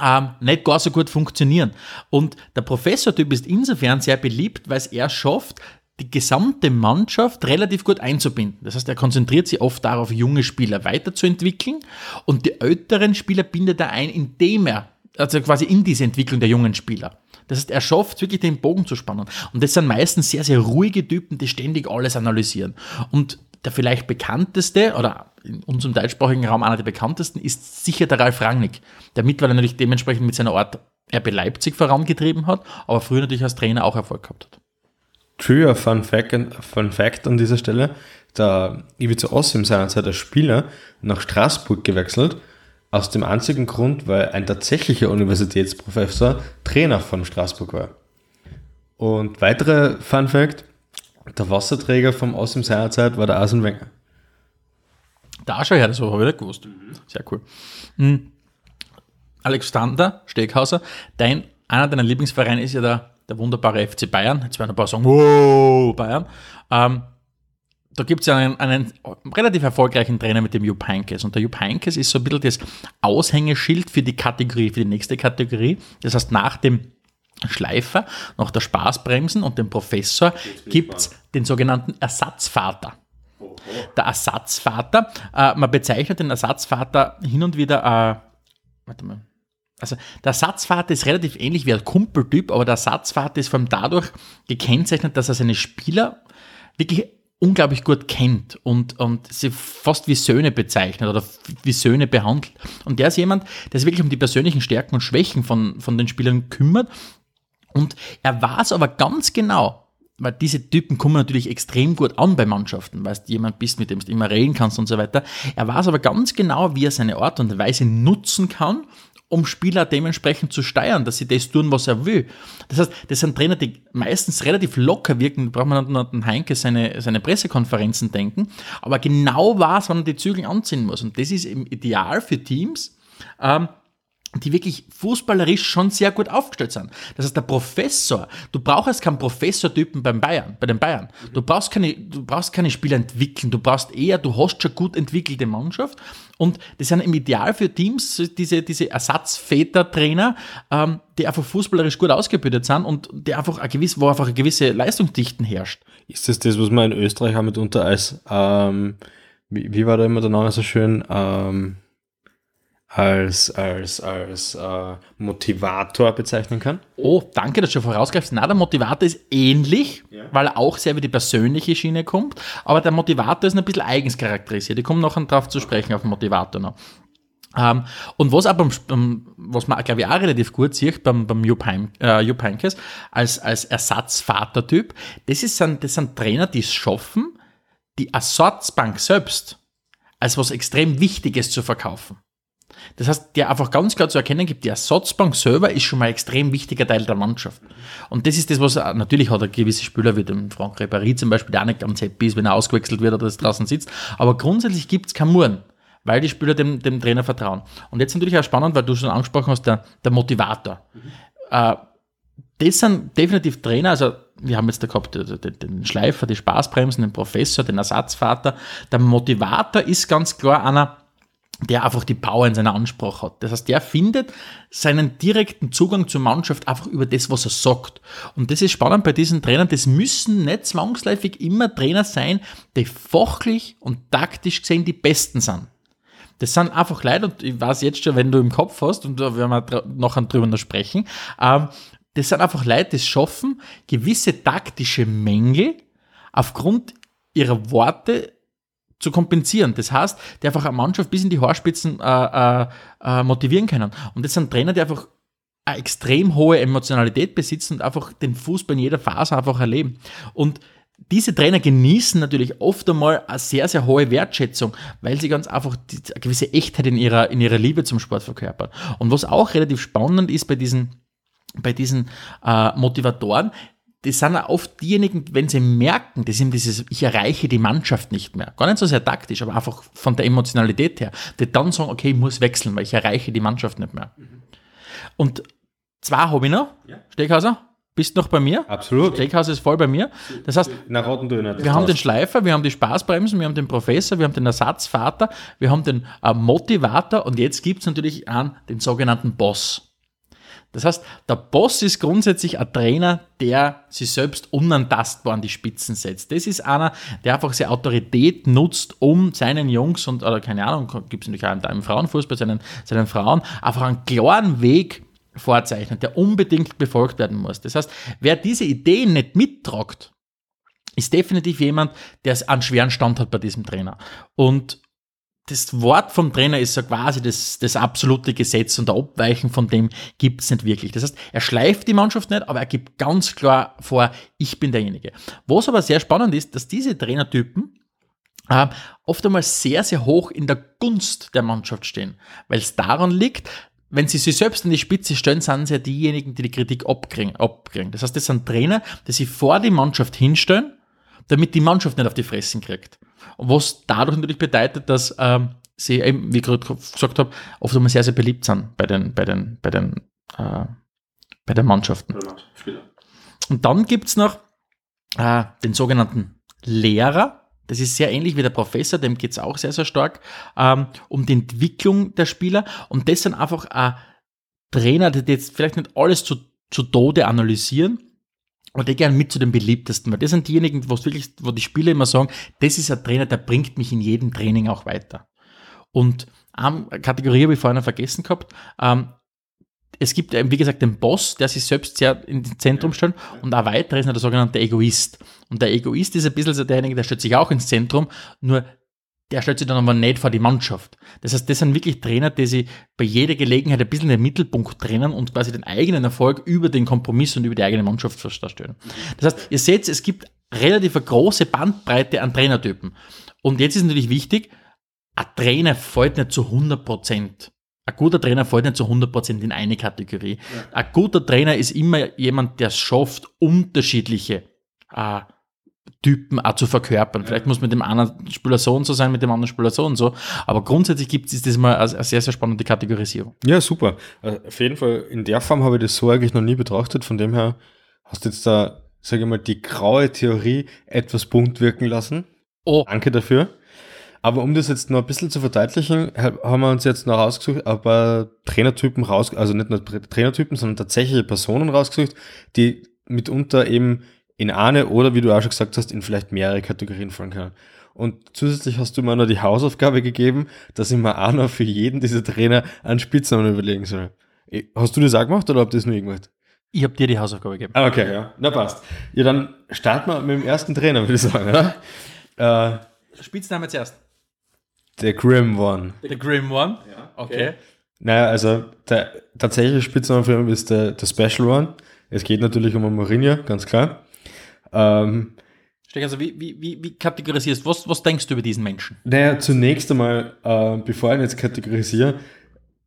ähm, nicht gar so gut funktionieren. Und der Professortyp ist insofern sehr beliebt, weil es er schafft, die gesamte Mannschaft relativ gut einzubinden. Das heißt, er konzentriert sich oft darauf, junge Spieler weiterzuentwickeln und die älteren Spieler bindet er ein, indem er, also quasi in diese Entwicklung der jungen Spieler. Das heißt, er schafft wirklich den Bogen zu spannen. Und das sind meistens sehr, sehr ruhige Typen, die ständig alles analysieren. Und der vielleicht bekannteste oder in unserem deutschsprachigen Raum einer der bekanntesten ist sicher der Ralf Rangnick, der mittlerweile natürlich dementsprechend mit seiner Art RB Leipzig vorangetrieben hat, aber früher natürlich als Trainer auch Erfolg gehabt hat. True Fun Fact, Fun Fact an dieser Stelle. Der Ivica Ossim seinerzeit als Spieler nach Straßburg gewechselt, aus dem einzigen Grund, weil ein tatsächlicher Universitätsprofessor Trainer von Straßburg war. Und weitere Fun Fact, der Wasserträger vom Ossim seinerzeit war der Arsene Wenger. Da schau her, das habe ich nicht gewusst. Sehr cool. Mhm. Alexander Steghauser, dein, einer deiner Lieblingsvereine ist ja der, der wunderbare FC Bayern. Jetzt werden ein paar sagen, wow, Bayern. Ähm, da gibt es ja einen, einen, relativ erfolgreichen Trainer mit dem Jupp Heynckes. Und der Jupp Heynckes ist so ein bisschen das Aushängeschild für die Kategorie, für die nächste Kategorie. Das heißt, nach dem Schleifer, nach der Spaßbremsen und dem Professor gibt es den sogenannten Ersatzvater. Der Ersatzvater, äh, man bezeichnet den Ersatzvater hin und wieder, äh, warte mal, also der Ersatzvater ist relativ ähnlich wie ein Kumpeltyp, aber der Ersatzvater ist vor allem dadurch gekennzeichnet, dass er seine Spieler wirklich unglaublich gut kennt und, und sie fast wie Söhne bezeichnet oder wie Söhne behandelt. Und der ist jemand, der sich wirklich um die persönlichen Stärken und Schwächen von, von den Spielern kümmert. Und er weiß aber ganz genau, weil diese Typen kommen natürlich extrem gut an bei Mannschaften, weil du jemand bist, mit dem du immer reden kannst und so weiter. Er weiß aber ganz genau, wie er seine Art und Weise nutzen kann, um Spieler dementsprechend zu steuern, dass sie das tun, was er will. Das heißt, das sind Trainer, die meistens relativ locker wirken, da braucht man nur an Heinke seine, seine Pressekonferenzen denken, aber genau weiß, wann er die Zügel anziehen muss. Und das ist im Ideal für Teams, ähm, die wirklich fußballerisch schon sehr gut aufgestellt sind. Das heißt, der Professor, du brauchst keinen Professortypen beim Bayern, bei den Bayern. Du brauchst keine, du brauchst keine Spieler entwickeln. Du brauchst eher, du hast schon gut entwickelte Mannschaft. Und das sind im Ideal für Teams diese, diese Ersatzväter-Trainer, ähm, die einfach fußballerisch gut ausgebildet sind und die einfach eine gewisse, wo einfach eine gewisse Leistungsdichten herrscht. Ist das das, was man in Österreich auch mitunter als, ähm, wie, wie war da immer der Name so schön, ähm, als, als, als äh, Motivator bezeichnen kann? Oh, danke, dass du schon vorausgreifst. Na, der Motivator ist ähnlich, ja. weil er auch sehr über die persönliche Schiene kommt, aber der Motivator ist ein bisschen eigens charakterisiert. Ich komme nachher darauf zu sprechen, auf den Motivator noch. Ähm, und was, aber was man, glaube ich, auch relativ gut sieht beim, beim Jupp, Heim, äh, Jupp Heynckes als, als Ersatzvatertyp, das, ist ein, das sind Trainer, die es schaffen, die Ersatzbank selbst als was extrem Wichtiges zu verkaufen. Das heißt, der einfach ganz klar zu erkennen gibt, die Ersatzbank selber ist schon mal ein extrem wichtiger Teil der Mannschaft. Und das ist das, was er, natürlich hat er gewisse Spieler wie den Franck Ribéry zum Beispiel, der auch nicht ganz happy ist, wenn er ausgewechselt wird oder das draußen sitzt. Aber grundsätzlich gibt es keinen Murren, weil die Spieler dem, dem Trainer vertrauen. Und jetzt natürlich auch spannend, weil du schon angesprochen hast, der, der Motivator. Mhm. Äh, das sind definitiv Trainer, also wir haben jetzt da gehabt den, den Schleifer, die Spaßbremsen, den Professor, den Ersatzvater. Der Motivator ist ganz klar einer, der einfach die Power in seiner Ansprache hat. Das heißt, der findet seinen direkten Zugang zur Mannschaft einfach über das, was er sagt. Und das ist spannend bei diesen Trainern. Das müssen nicht zwangsläufig immer Trainer sein, die fachlich und taktisch gesehen die Besten sind. Das sind einfach Leute, und ich weiß jetzt schon, wenn du im Kopf hast, und da werden wir nachher drüber noch sprechen, ähm, das sind einfach Leute, die es schaffen, gewisse taktische Mängel aufgrund ihrer Worte zu kompensieren. Das heißt, die einfach eine Mannschaft bis in die Haarspitzen äh, äh, äh, motivieren können. Und das sind Trainer, die einfach eine extrem hohe Emotionalität besitzen und einfach den Fußball in jeder Phase einfach erleben. Und diese Trainer genießen natürlich oft einmal eine sehr, sehr hohe Wertschätzung, weil sie ganz einfach eine gewisse Echtheit in ihrer, in ihrer Liebe zum Sport verkörpern. Und was auch relativ spannend ist bei diesen, bei diesen äh, Motivatoren, das sind oft diejenigen, wenn sie merken, dass ihm dieses, ich erreiche die Mannschaft nicht mehr. Gar nicht so sehr taktisch, aber einfach von der Emotionalität her, die dann sagen, okay, ich muss wechseln, weil ich erreiche die Mannschaft nicht mehr. Mhm. Und zwei habe ich noch, ja. Steckhauser. Bist noch bei mir? Absolut. Steakhouse ist voll bei mir. Das heißt, Na, Rottendöner. wir haben den Schleifer, wir haben die Spaßbremsen, wir haben den Professor, wir haben den Ersatzvater, wir haben den äh, Motivator und jetzt gibt es natürlich einen, den sogenannten Boss. Das heißt, der Boss ist grundsätzlich ein Trainer, der sich selbst unantastbar an die Spitzen setzt. Das ist einer, der einfach seine Autorität nutzt, um seinen Jungs und, oder keine Ahnung, gibt es natürlich auch im Frauenfußball, seinen, seinen Frauen, einfach einen klaren Weg vorzeichnet, der unbedingt befolgt werden muss. Das heißt, wer diese Ideen nicht mittragt, ist definitiv jemand, der einen schweren Stand hat bei diesem Trainer. Und das Wort vom Trainer ist so quasi das, das absolute Gesetz und der Abweichen von dem gibt es nicht wirklich. Das heißt, er schleift die Mannschaft nicht, aber er gibt ganz klar vor, ich bin derjenige. Was aber sehr spannend ist, dass diese Trainertypen äh, oft einmal sehr, sehr hoch in der Gunst der Mannschaft stehen, weil es daran liegt, wenn sie sich selbst an die Spitze stellen, sind sie ja diejenigen, die die Kritik abkriegen. Das heißt, das sind Trainer, die sich vor die Mannschaft hinstellen, damit die Mannschaft nicht auf die Fressen kriegt. Und was dadurch natürlich bedeutet, dass ähm, sie eben, wie ich gerade gesagt habe, oft einmal sehr, sehr beliebt sind bei den, bei den, bei den, äh, bei den Mannschaften. Und dann gibt's noch äh, den sogenannten Lehrer. Das ist sehr ähnlich wie der Professor, dem geht's auch sehr, sehr stark ähm, um die Entwicklung der Spieler. Und das sind einfach äh, Trainer, die jetzt vielleicht nicht alles zu, zu Tode analysieren, aber die gern mit zu den beliebtesten, weil das sind diejenigen, wo wirklich, wo die Spieler immer sagen, das ist ein Trainer, der bringt mich in jedem Training auch weiter. Und eine Kategorie habe ich vorhin vergessen gehabt. Ähm, es gibt, eben, wie gesagt, den Boss, der sich selbst sehr ins Zentrum stellt und ein weiterer ist der sogenannte Egoist. Und der Egoist ist ein bisschen so derjenige, der stellt sich auch ins Zentrum, nur der stellt sich dann aber nicht vor die Mannschaft. Das heißt, das sind wirklich Trainer, die sich bei jeder Gelegenheit ein bisschen in den Mittelpunkt trennen und quasi den eigenen Erfolg über den Kompromiss und über die eigene Mannschaft verstehen. Das heißt, ihr seht, es gibt relativ eine große Bandbreite an Trainertypen. Und jetzt ist natürlich wichtig, ein Trainer fällt nicht zu 100 Prozent. Ein guter Trainer fällt nicht zu 100% in eine Kategorie. Ein guter Trainer ist immer jemand, der es schafft, unterschiedliche äh, Typen auch zu verkörpern. Vielleicht muss mit dem einen Spieler so und so sein, mit dem anderen Spieler so und so. Aber grundsätzlich gibt es das mal als eine sehr, sehr spannende Kategorisierung. Ja, super. Also auf jeden Fall, in der Form habe ich das so eigentlich noch nie betrachtet. Von dem her hast du jetzt da, sage ich mal, die graue Theorie etwas bunt wirken lassen. Oh, Danke dafür. Aber um das jetzt noch ein bisschen zu verdeutlichen, haben wir uns jetzt noch rausgesucht, ein paar Trainertypen raus, also nicht nur Trainertypen, sondern tatsächliche Personen rausgesucht, die mitunter eben in eine oder wie du auch schon gesagt hast, in vielleicht mehrere Kategorien fallen können. Und zusätzlich hast du mir noch die Hausaufgabe gegeben, dass ich mir auch noch für jeden dieser Trainer einen Spitznamen überlegen soll. Hast du das auch gemacht oder habt ihr das nur ich gemacht? ich habe dir die Hausaufgabe gegeben. Ah, okay, ja. Na passt. Ja, dann starten wir mit dem ersten Trainer, würde ich sagen, oder? Äh, Spitzname zuerst. der Grim One. Der Grim One. Ja, okay. Naja, also der tatsächliche Spitzname für ihn ist der, der Special One. Es geht natürlich um Mourinho, ganz klar. Ähm, also wie, wie, wie, wie kategorisierst du? Was, was denkst du über diesen Menschen? naja, zunächst einmal, äh, bevor ich ihn jetzt kategorisiere,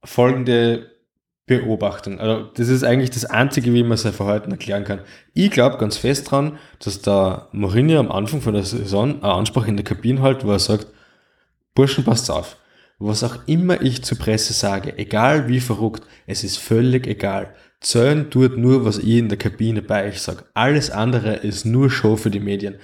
folgende Beobachtung. Also das ist eigentlich das Einzige, wie man sein Verhalten erklären kann. Ich glaube ganz fest dran, dass der Mourinho am Anfang von der Saison eine Ansprache in der Kabine halt, wo er sagt, Burschen, passt auf. Was auch immer ich zur Presse sage, egal wie verrückt, es ist völlig egal. Zählen tut nur, was ich in der Kabine bei euch sage. Alles andere ist nur Show für die Medien.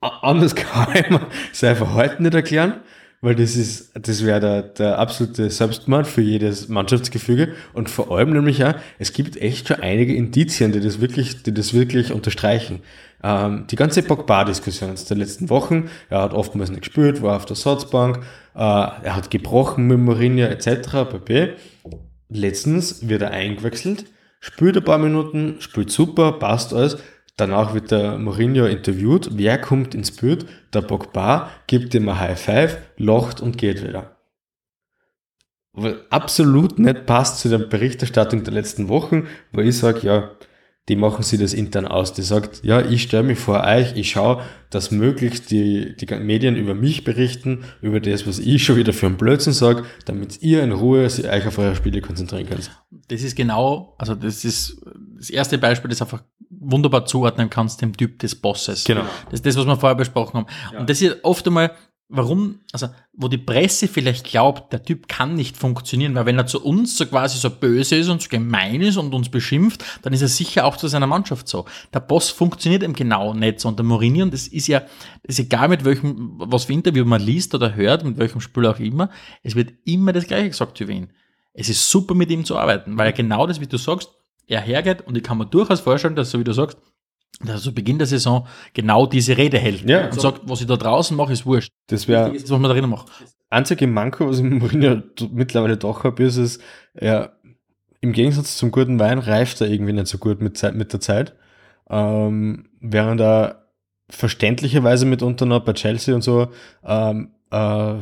Anders [laughs] kann ich sein Verhalten nicht erklären, weil das ist, das wäre der, der absolute Selbstmord für jedes Mannschaftsgefüge. Und vor allem nämlich auch, es gibt echt schon einige Indizien, die das wirklich, die das wirklich unterstreichen. Ähm, die ganze Pogba-Diskussion der letzten Wochen, er hat oftmals nicht gespielt, war auf der Satzbank, äh, er hat gebrochen mit Mourinho etc. pp. Letztens wird er eingewechselt, spielt ein paar Minuten, spielt super, passt alles. Danach wird der Mourinho interviewt. Wer kommt ins Bild? Der Pogba gibt ihm ein High Five, lacht und geht wieder. Was absolut nicht passt zu der Berichterstattung der letzten Wochen, wo ich sage, ja, die machen sie das intern aus. Die sagt, ja, ich stelle mich vor euch, ich schaue, dass möglichst die, die Medien über mich berichten, über das, was ich schon wieder für einen Blödsinn sage, damit ihr in Ruhe euch auf eure Spiele konzentrieren könnt. Das ist genau, also das ist das erste Beispiel, das einfach wunderbar zuordnen kannst dem Typ des Bosses. Genau. Das ist das, was wir vorher besprochen haben. Und das ist oft einmal, warum, also wo die Presse vielleicht glaubt, der Typ kann nicht funktionieren, weil wenn er zu uns so quasi so böse ist und so gemein ist und uns beschimpft, dann ist er sicher auch zu seiner Mannschaft so. Der Boss funktioniert eben genau nicht so. Und der Mourinho, das ist ja, das ist egal mit welchem, was für Interview man liest oder hört, mit welchem Spiel auch immer, es wird immer das Gleiche gesagt zu Wien. Es ist super mit ihm zu arbeiten, weil er genau das, wie du sagst, er hergeht und ich kann mir durchaus vorstellen, dass so wie du sagst, dass er zu Beginn der Saison genau diese Rede hält Ja. und sagt, was ich da draußen mache, ist wurscht. Das wäre Das was man da drinnen macht. einzige Manko, was ich mit Mourinho mittlerweile doch habe, ist es, er im Gegensatz zum guten Wein reift er irgendwie nicht so gut mit, Zeit, mit der Zeit. Ähm, während er verständlicherweise mitunter noch bei Chelsea und so ähm, äh,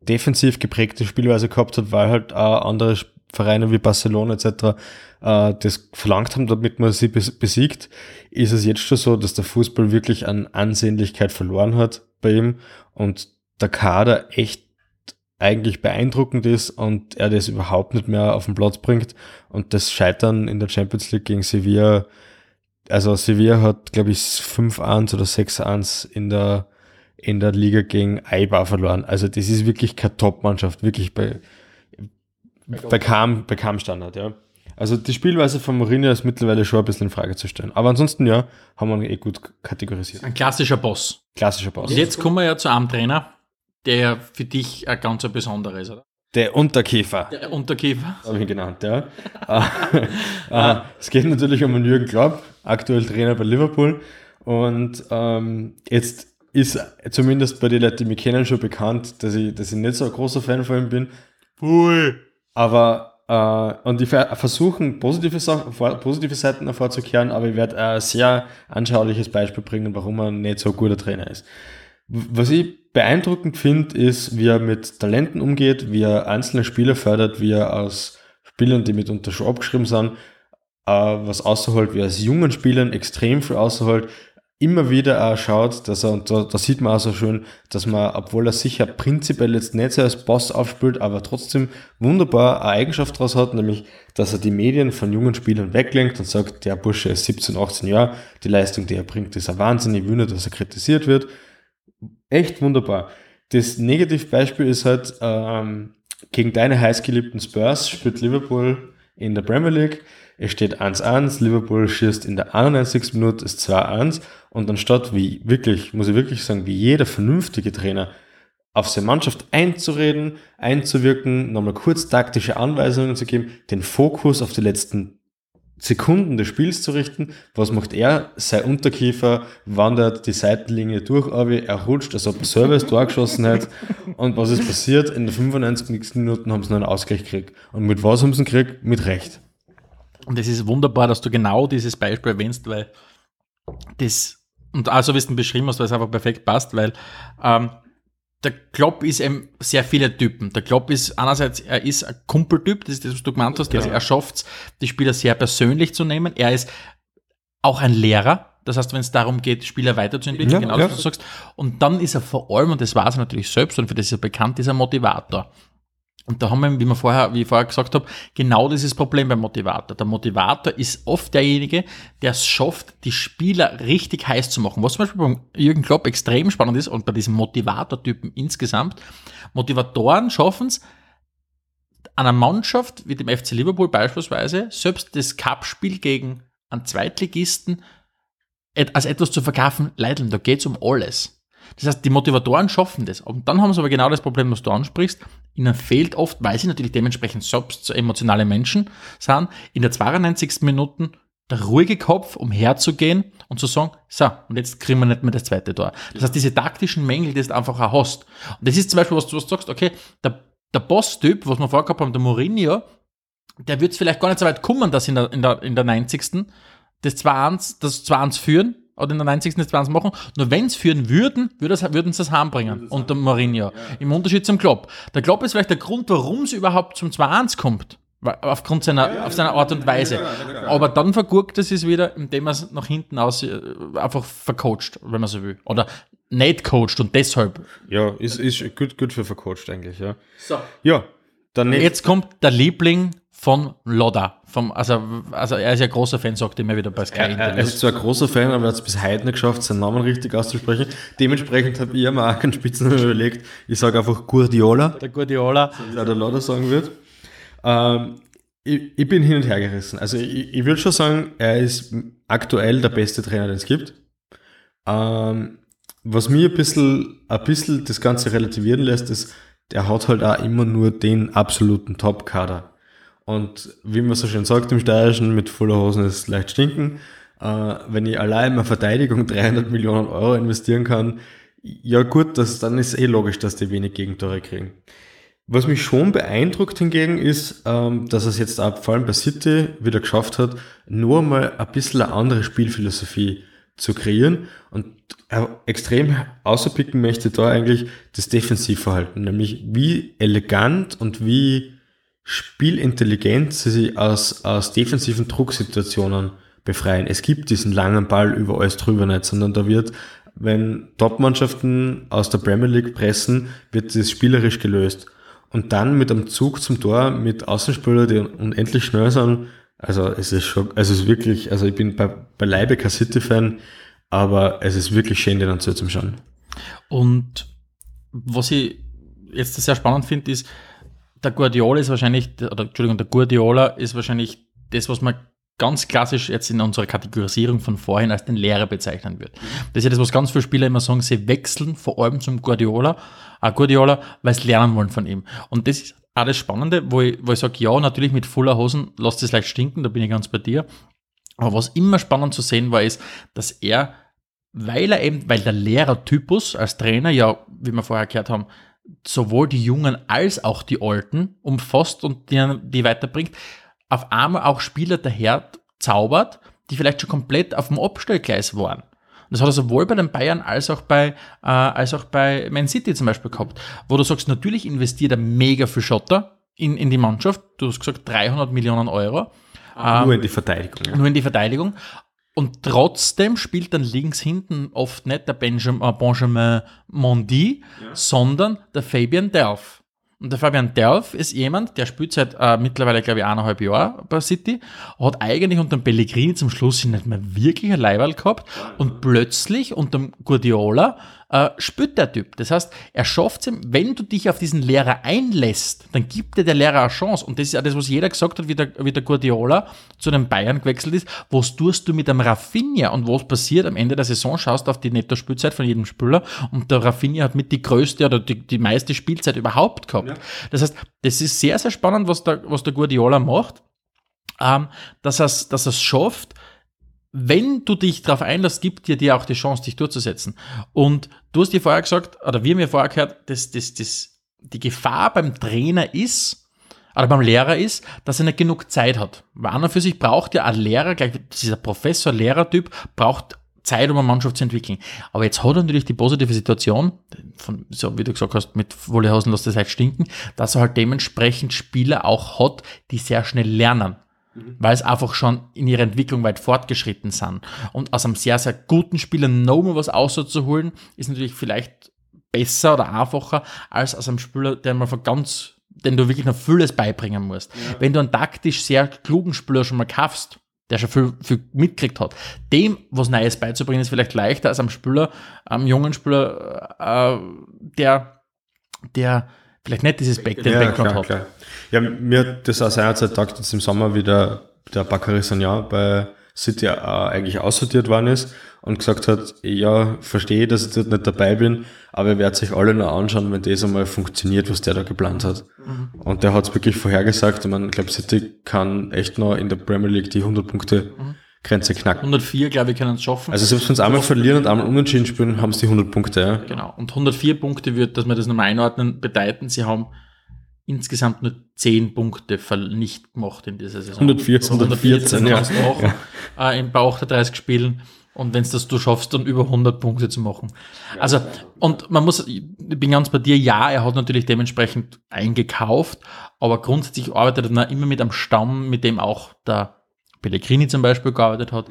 defensiv geprägte Spielweise gehabt hat, weil halt auch andere Vereine wie Barcelona etc. Äh, das verlangt haben, damit man sie bes besiegt, ist es jetzt schon so, dass der Fußball wirklich an Ansehnlichkeit verloren hat bei ihm und der Kader echt eigentlich beeindruckend ist und er das überhaupt nicht mehr auf den Platz bringt und das Scheitern in der Champions League gegen Sevilla, also Sevilla hat glaube ich 5-1 oder 6-1 in der in der Liga gegen Eibar verloren. Also das ist wirklich keine Top-Mannschaft, wirklich bei, bei, kaum, bei kaum Standard, ja. Also die Spielweise von Mourinho ist mittlerweile schon ein bisschen in Frage zu stellen. Aber ansonsten ja, haben wir ihn eh gut kategorisiert. Ein klassischer Boss. Klassischer Boss. Und jetzt kommen wir ja zu einem Trainer, der für dich ein ganz besonderer ist, oder? Der Unterkäfer. Der Unterkiefer. habe ich ihn genannt, ja. Äh, [laughs] äh, es geht natürlich um den Jürgen Klopp, aktuell Trainer bei Liverpool. Und ähm, jetzt ist zumindest bei den Leuten, die mich kennen, schon bekannt, dass ich, dass ich nicht so ein großer Fan von ihm bin. Pui. Aber, äh, und die ver- versuchen, positive, positive Seiten hervorzukehren, aber ich werde ein sehr anschauliches Beispiel bringen, warum er nicht so ein guter Trainer ist. Was ich beeindruckend finde, ist, wie er mit Talenten umgeht, wie er einzelne Spieler fördert, wie er aus Spielern, die mitunter schon abgeschrieben sind, äh, was außerholt, wie er aus jungen Spielern extrem viel außerholt, immer wieder auch schaut, dass er, und da, da sieht man auch so schön, dass man, obwohl er sicher prinzipiell jetzt nicht so als Boss aufspielt, aber trotzdem wunderbar eine Eigenschaft daraus hat, nämlich, dass er die Medien von jungen Spielern weglenkt und sagt, der Bursche ist 17, 18 Jahre, die Leistung, die er bringt, ist ein Wahnsinn, ich will dass er kritisiert wird. Echt wunderbar. Das Negativbeispiel ist halt, ähm, gegen deine heißgeliebten Spurs spielt Liverpool in der Premier League. Es steht 1-1, Liverpool schießt in der 91. Minute ist 2-1 und anstatt wie wirklich, muss ich wirklich sagen, wie jeder vernünftige Trainer auf seine Mannschaft einzureden, einzuwirken, nochmal kurz taktische Anweisungen zu geben, den Fokus auf die letzten Sekunden des Spiels zu richten. Was macht er? Sein Unterkiefer wandert die Seitenlinie durch, aber er rutscht, als ob er selber das Tor geschossen hat. Und was ist passiert? In der 95. Minuten haben sie noch einen Ausgleich gekriegt. Und mit was haben sie ihn gekriegt? Mit Recht. Und es ist wunderbar, dass du genau dieses Beispiel erwähnst, weil das, und also wie du es beschrieben hast, weil es einfach perfekt passt, weil ähm, der Klopp ist eben sehr viele Typen. Der Klopp ist einerseits, er ist ein Kumpeltyp, das ist das, was du gemeint hast, also er schafft es, die Spieler sehr persönlich zu nehmen. Er ist auch ein Lehrer. Das heißt, wenn es darum geht, Spieler weiterzuentwickeln, Ja, genau ja. was du sagst. Und dann ist er vor allem, und das weiß er natürlich selbst, und für das ist er bekannt, ist er Motivator. Und da haben wir, wie, wir vorher, wie ich vorher gesagt habe, genau dieses Problem beim Motivator. Der Motivator ist oft derjenige, der es schafft, die Spieler richtig heiß zu machen. Was zum Beispiel beim Jürgen Klopp extrem spannend ist und bei diesem Motivator-Typen insgesamt, Motivatoren schaffen es, einer Mannschaft wie dem FC Liverpool beispielsweise, selbst das Cup-Spiel gegen einen Zweitligisten als etwas zu verkaufen, Leidl, da geht's um alles. Das heißt, die Motivatoren schaffen das. Und dann haben sie aber genau das Problem, was du ansprichst. Ihnen fehlt oft, weil sie natürlich dementsprechend selbst so emotionale Menschen sind, in der 92. Minuten der ruhige Kopf, um herzugehen und zu sagen, so, und jetzt kriegen wir nicht mehr das zweite Tor. Das heißt, diese taktischen Mängel, die du einfach auch hast. Und das ist zum Beispiel, was du was sagst, okay, der, der Boss-Typ, was wir vorher gehabt haben, der Mourinho, der wird es vielleicht gar nicht so weit kommen, dass in der, in der, in der 90. das 2-1, das 2-1 führen oder in der 90. das 2-1 machen. Nur wenn es führen würden, würde es- würden sie es heimbringen unter Mourinho. Im Unterschied zum Klopp. Der Klopp ist vielleicht der Grund, warum es überhaupt zum 2-1 kommt. Aufgrund seiner, auf seiner Art und Weise. Aber dann vergurkt es es wieder, indem er es nach hinten aus äh, einfach vercoacht, wenn man so will. Oder nicht coacht und deshalb. Ja, ist, ist gut, gut für vercoacht eigentlich, ja. So. Ja, Dann nicht, Jetzt kommt der Liebling von Lodda. Vom, also, also er ist ja großer Fan, sagt immer wieder bei Sky er, er ist zwar ein großer Fan, aber er hat es bis heute nicht geschafft, seinen Namen richtig auszusprechen. Dementsprechend habe ich mir auch keinen Spitznamen überlegt. Ich sage einfach Guardiola, Der Guardiola. wie auch der Lauder sagen wird. Ähm, ich, ich bin hin und her gerissen. Also ich, ich würde schon sagen, er ist aktuell der beste Trainer, den es gibt. Ähm, was mir ein bisschen, ein bisschen das Ganze relativieren lässt, ist, der hat halt auch immer nur den absoluten Top-Kader. Und wie man so schön sagt im Steirischen, mit voller Hosen ist es leicht stinken. Äh, wenn ich allein in Verteidigung [laughs] 300 Millionen Euro investieren kann, ja gut, das, dann ist eh logisch, dass die wenig Gegentore kriegen. Was mich schon beeindruckt hingegen ist, ähm, dass er es jetzt auch vor allem bei City wieder geschafft hat, nur mal ein bisschen eine andere Spielphilosophie zu kreieren und extrem außerpicken möchte da eigentlich das Defensivverhalten, nämlich wie elegant und wie spielintelligent sie sich aus, aus defensiven Drucksituationen befreien. Es gibt diesen langen Ball über alles drüber nicht, sondern da wird, wenn Top-Mannschaften aus der Premier League pressen, wird das spielerisch gelöst. Und dann mit einem Zug zum Tor, mit Außenspieler, die unendlich schnell sind, also es ist schon, es ist wirklich, also ich bin bei, Leibe kein City-Fan, aber es ist wirklich schön, den zu zum Schauen. Und was ich jetzt sehr spannend finde, ist, der Guardiola ist wahrscheinlich, oder Entschuldigung, der Guardiola ist wahrscheinlich das, was man ganz klassisch jetzt in unserer Kategorisierung von vorhin als den Lehrer bezeichnen wird. Das ist ja das, was ganz viele Spieler immer sagen, sie wechseln vor allem zum Guardiola, äh Guardiola, weil sie lernen wollen von ihm. Und das ist auch das Spannende, wo ich, wo ich sage, ja, natürlich mit voller Hosen lasst es leicht stinken, da bin ich ganz bei dir. Aber was immer spannend zu sehen war, ist, dass er, weil er eben, weil der Lehrertypus als Trainer ja, wie wir vorher gehört haben, sowohl die Jungen als auch die Alten umfasst und die, die weiterbringt, auf einmal auch Spieler daher zaubert, die vielleicht schon komplett auf dem Abstellgleis waren. Das hat er sowohl bei den Bayern als auch bei, äh, als auch bei Man City zum Beispiel gehabt, wo du sagst, natürlich investiert er mega viel Schotter in, in die Mannschaft. Du hast gesagt 300 Millionen Euro. Ähm, Nur in die Verteidigung. Ja. nur in die Verteidigung. Und trotzdem spielt dann links hinten oft nicht der Benjamin, äh, Benjamin Mondi, sondern der Fabian Delph. Und der Fabian Delph ist jemand, der spielt seit äh, mittlerweile, glaube ich, eineinhalb Jahren bei City, hat eigentlich unter dem Pellegrini zum Schluss nicht mehr wirklich ein Leiberl gehabt und plötzlich unter dem Guardiola äh, spürt der Typ. Das heißt, er schafft es, wenn du dich auf diesen Lehrer einlässt, dann gibt dir der Lehrer eine Chance. Und das ist ja das, was jeder gesagt hat, wie der, wie der Guardiola zu den Bayern gewechselt ist. Was tust du mit einem Rafinha und was passiert am Ende der Saison? Schaust auf die Netto-Spielzeit von jedem Spieler und der Rafinha hat mit die größte oder die, die meiste Spielzeit überhaupt gehabt. Das heißt, das ist sehr, sehr spannend, was der, was der Guardiola macht, ähm, dass er es dass er's schafft, wenn du dich darauf einlässt, gibt dir dir auch die Chance, dich durchzusetzen. Und du hast dir vorher gesagt, oder wir haben ja vorher gehört, dass, dass, dass die Gefahr beim Trainer ist, oder beim Lehrer ist, dass er nicht genug Zeit hat. Weil an und für sich braucht ja ein Lehrer, gleich dieser Professor-Lehrer-Typ, braucht Zeit, um eine Mannschaft zu entwickeln. Aber jetzt hat er natürlich die positive Situation, von, so wie du gesagt hast, mit Wollehausen lässt das halt stinken, dass er halt dementsprechend Spieler auch hat, die sehr schnell lernen weil es einfach schon in ihrer Entwicklung weit fortgeschritten sind. Und aus einem sehr, sehr guten Spieler nochmal was auszuholen, ist natürlich vielleicht besser oder einfacher, als aus einem Spieler, der mal von ganz, den du wirklich noch vieles beibringen musst. Wenn du einen taktisch sehr klugen Spieler schon mal kaufst, der schon viel, viel mitgekriegt hat, dem was Neues beizubringen, ist vielleicht leichter als einem Spieler, einem jungen Spieler, äh, der, der vielleicht nicht dieses Back, den Background hat. klar. Ja, mir hat das aus seiner Zeit taugt, jetzt im Sommer wieder der Bakary Sagnan bei City äh, eigentlich aussortiert worden ist und gesagt hat, ja, verstehe, dass ich dort nicht dabei bin, aber ihr werdet euch alle noch anschauen, wenn das einmal funktioniert, was der da geplant hat. Und der hat es wirklich vorhergesagt. Ich meine, ich glaube, City kann echt noch in der Premier League die 100 Punkte Grenze knacken. 104, glaube ich, können es schaffen. Also selbst wenn sie einmal verlieren und einmal unentschieden spielen, haben sie die 100 Punkte. Ja. Genau. Und 104 Punkte wird, dass wir das nochmal einordnen, bedeuten, sie haben insgesamt nur 10 Punkte ver- nicht gemacht in dieser Saison. 104 ist 114, ja. auch äh, in bei 38 Spielen. Und wenn es das du schaffst, dann über 100 Punkte zu machen. Also, und man muss, ich bin ganz bei dir, ja, er hat natürlich dementsprechend eingekauft, aber grundsätzlich arbeitet er immer mit einem Stamm, mit dem auch der Pellegrini zum Beispiel gearbeitet hat.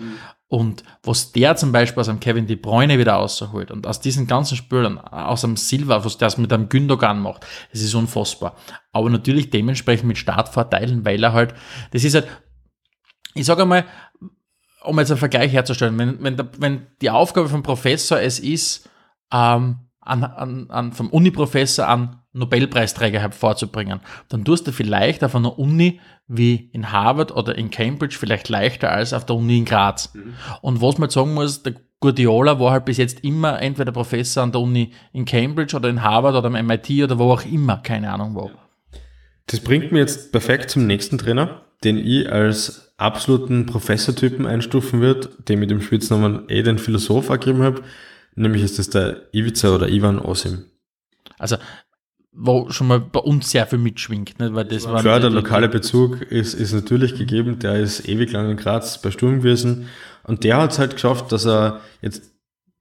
Und was der zum Beispiel aus einem Kevin De Bruyne wieder rausholt und aus diesen ganzen Spielern, aus einem Silva, was der mit einem Gündogan macht, es ist unfassbar. Aber natürlich dementsprechend mit Startvorteilen, weil er halt, das ist halt, ich sage einmal, um jetzt einen Vergleich herzustellen, wenn, wenn, der, wenn die Aufgabe vom Professor es ist, ähm, an, an, an, vom Uni-Professor an Nobelpreisträger hervorzubringen, dann tust du vielleicht auf einer Uni wie in Harvard oder in Cambridge vielleicht leichter als auf der Uni in Graz. Mhm. Und was man sagen muss, der Guardiola war halt bis jetzt immer entweder Professor an der Uni in Cambridge oder in Harvard oder am MIT oder wo auch immer, keine Ahnung wo. Das bringt mir jetzt perfekt zum nächsten Trainer, den ich als absoluten Professortypen einstufen würde, den mit dem Spitznamen eh den Philosoph gegeben habe, nämlich ist das der Ivica oder Ivan Osim. Also wo schon mal bei uns sehr viel mitschwingt. Nicht? Weil das Klar, der lokale Bezug ist, ist natürlich gegeben, der ist ewig lang in Graz bei Sturm gewesen und der hat es halt geschafft, dass er jetzt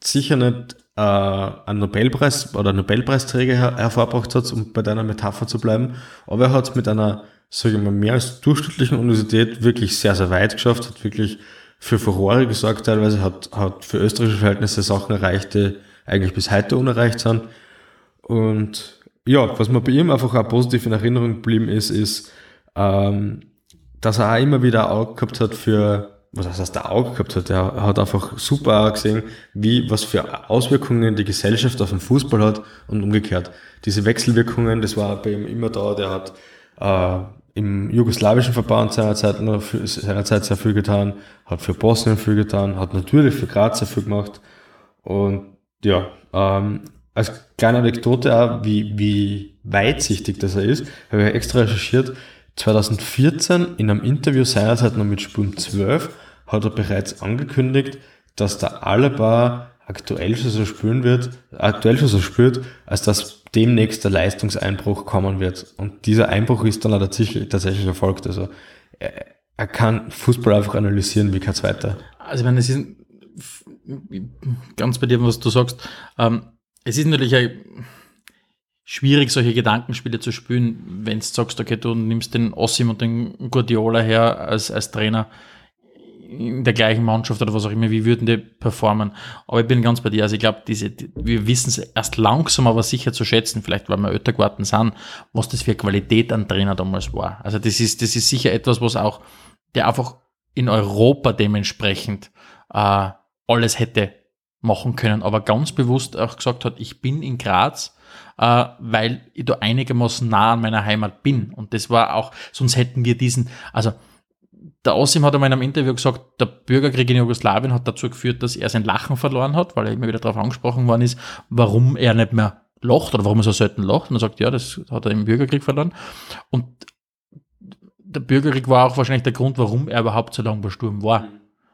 sicher nicht äh, einen Nobelpreis oder Nobelpreisträger her hervorgebracht hat, um bei deiner Metapher zu bleiben, aber er hat es mit einer, sage ich mal, mehr als durchschnittlichen Universität wirklich sehr, sehr weit geschafft, hat wirklich für Furore gesorgt teilweise, hat, hat für österreichische Verhältnisse Sachen erreicht, die eigentlich bis heute unerreicht sind und ja, was mir bei ihm einfach auch positiv in Erinnerung geblieben ist, ist, ähm, dass er auch immer wieder ein Auge gehabt hat für, was heißt, der Auge gehabt hat, er hat einfach super gesehen, wie, was für Auswirkungen die Gesellschaft auf den Fußball hat und umgekehrt. Diese Wechselwirkungen, das war bei ihm immer da, der hat äh, im jugoslawischen Verband seinerzeit, noch für, seinerzeit sehr viel getan, hat für Bosnien viel getan, hat natürlich für Graz sehr viel gemacht und ja, ähm, als kleine Anekdote auch, wie, wie weitsichtig das er ist, habe ich extra recherchiert. 2014 in einem Interview seinerzeit noch mit Spun 12 hat er bereits angekündigt, dass der Alaba aktuell schon so spüren wird, aktuell schon so spürt, als dass demnächst der Leistungseinbruch kommen wird. Und dieser Einbruch ist dann tatsächlich, tatsächlich erfolgt. Also er, er kann Fußball einfach analysieren wie kein zweiter. Also ich meine, es ist ganz bei dir, was du sagst, ähm, es ist natürlich schwierig, solche Gedankenspiele zu spielen, wenn du sagst, okay, du nimmst den Ossim und den Guardiola her als, als Trainer in der gleichen Mannschaft oder was auch immer, wie würden die performen? Aber ich bin ganz bei dir. Also ich glaube, diese, die, wir wissen es erst langsam, aber sicher zu schätzen, vielleicht weil wir älter geworden sind, was das für Qualität an Trainer damals war. Also das ist, das ist sicher etwas, was auch, der einfach in Europa dementsprechend äh, alles hätte machen können, aber ganz bewusst auch gesagt hat, ich bin in Graz, äh, weil ich da einigermaßen nah an meiner Heimat bin. Und das war auch, sonst hätten wir diesen, also der Osim hat einmal in einem Interview gesagt, der Bürgerkrieg in Jugoslawien hat dazu geführt, dass er sein Lachen verloren hat, weil er immer wieder darauf angesprochen worden ist, warum er nicht mehr lacht oder warum er so selten lacht. Und er sagt, ja, das hat er im Bürgerkrieg verloren. Und der Bürgerkrieg war auch wahrscheinlich der Grund, warum er überhaupt so lange bei Sturm war.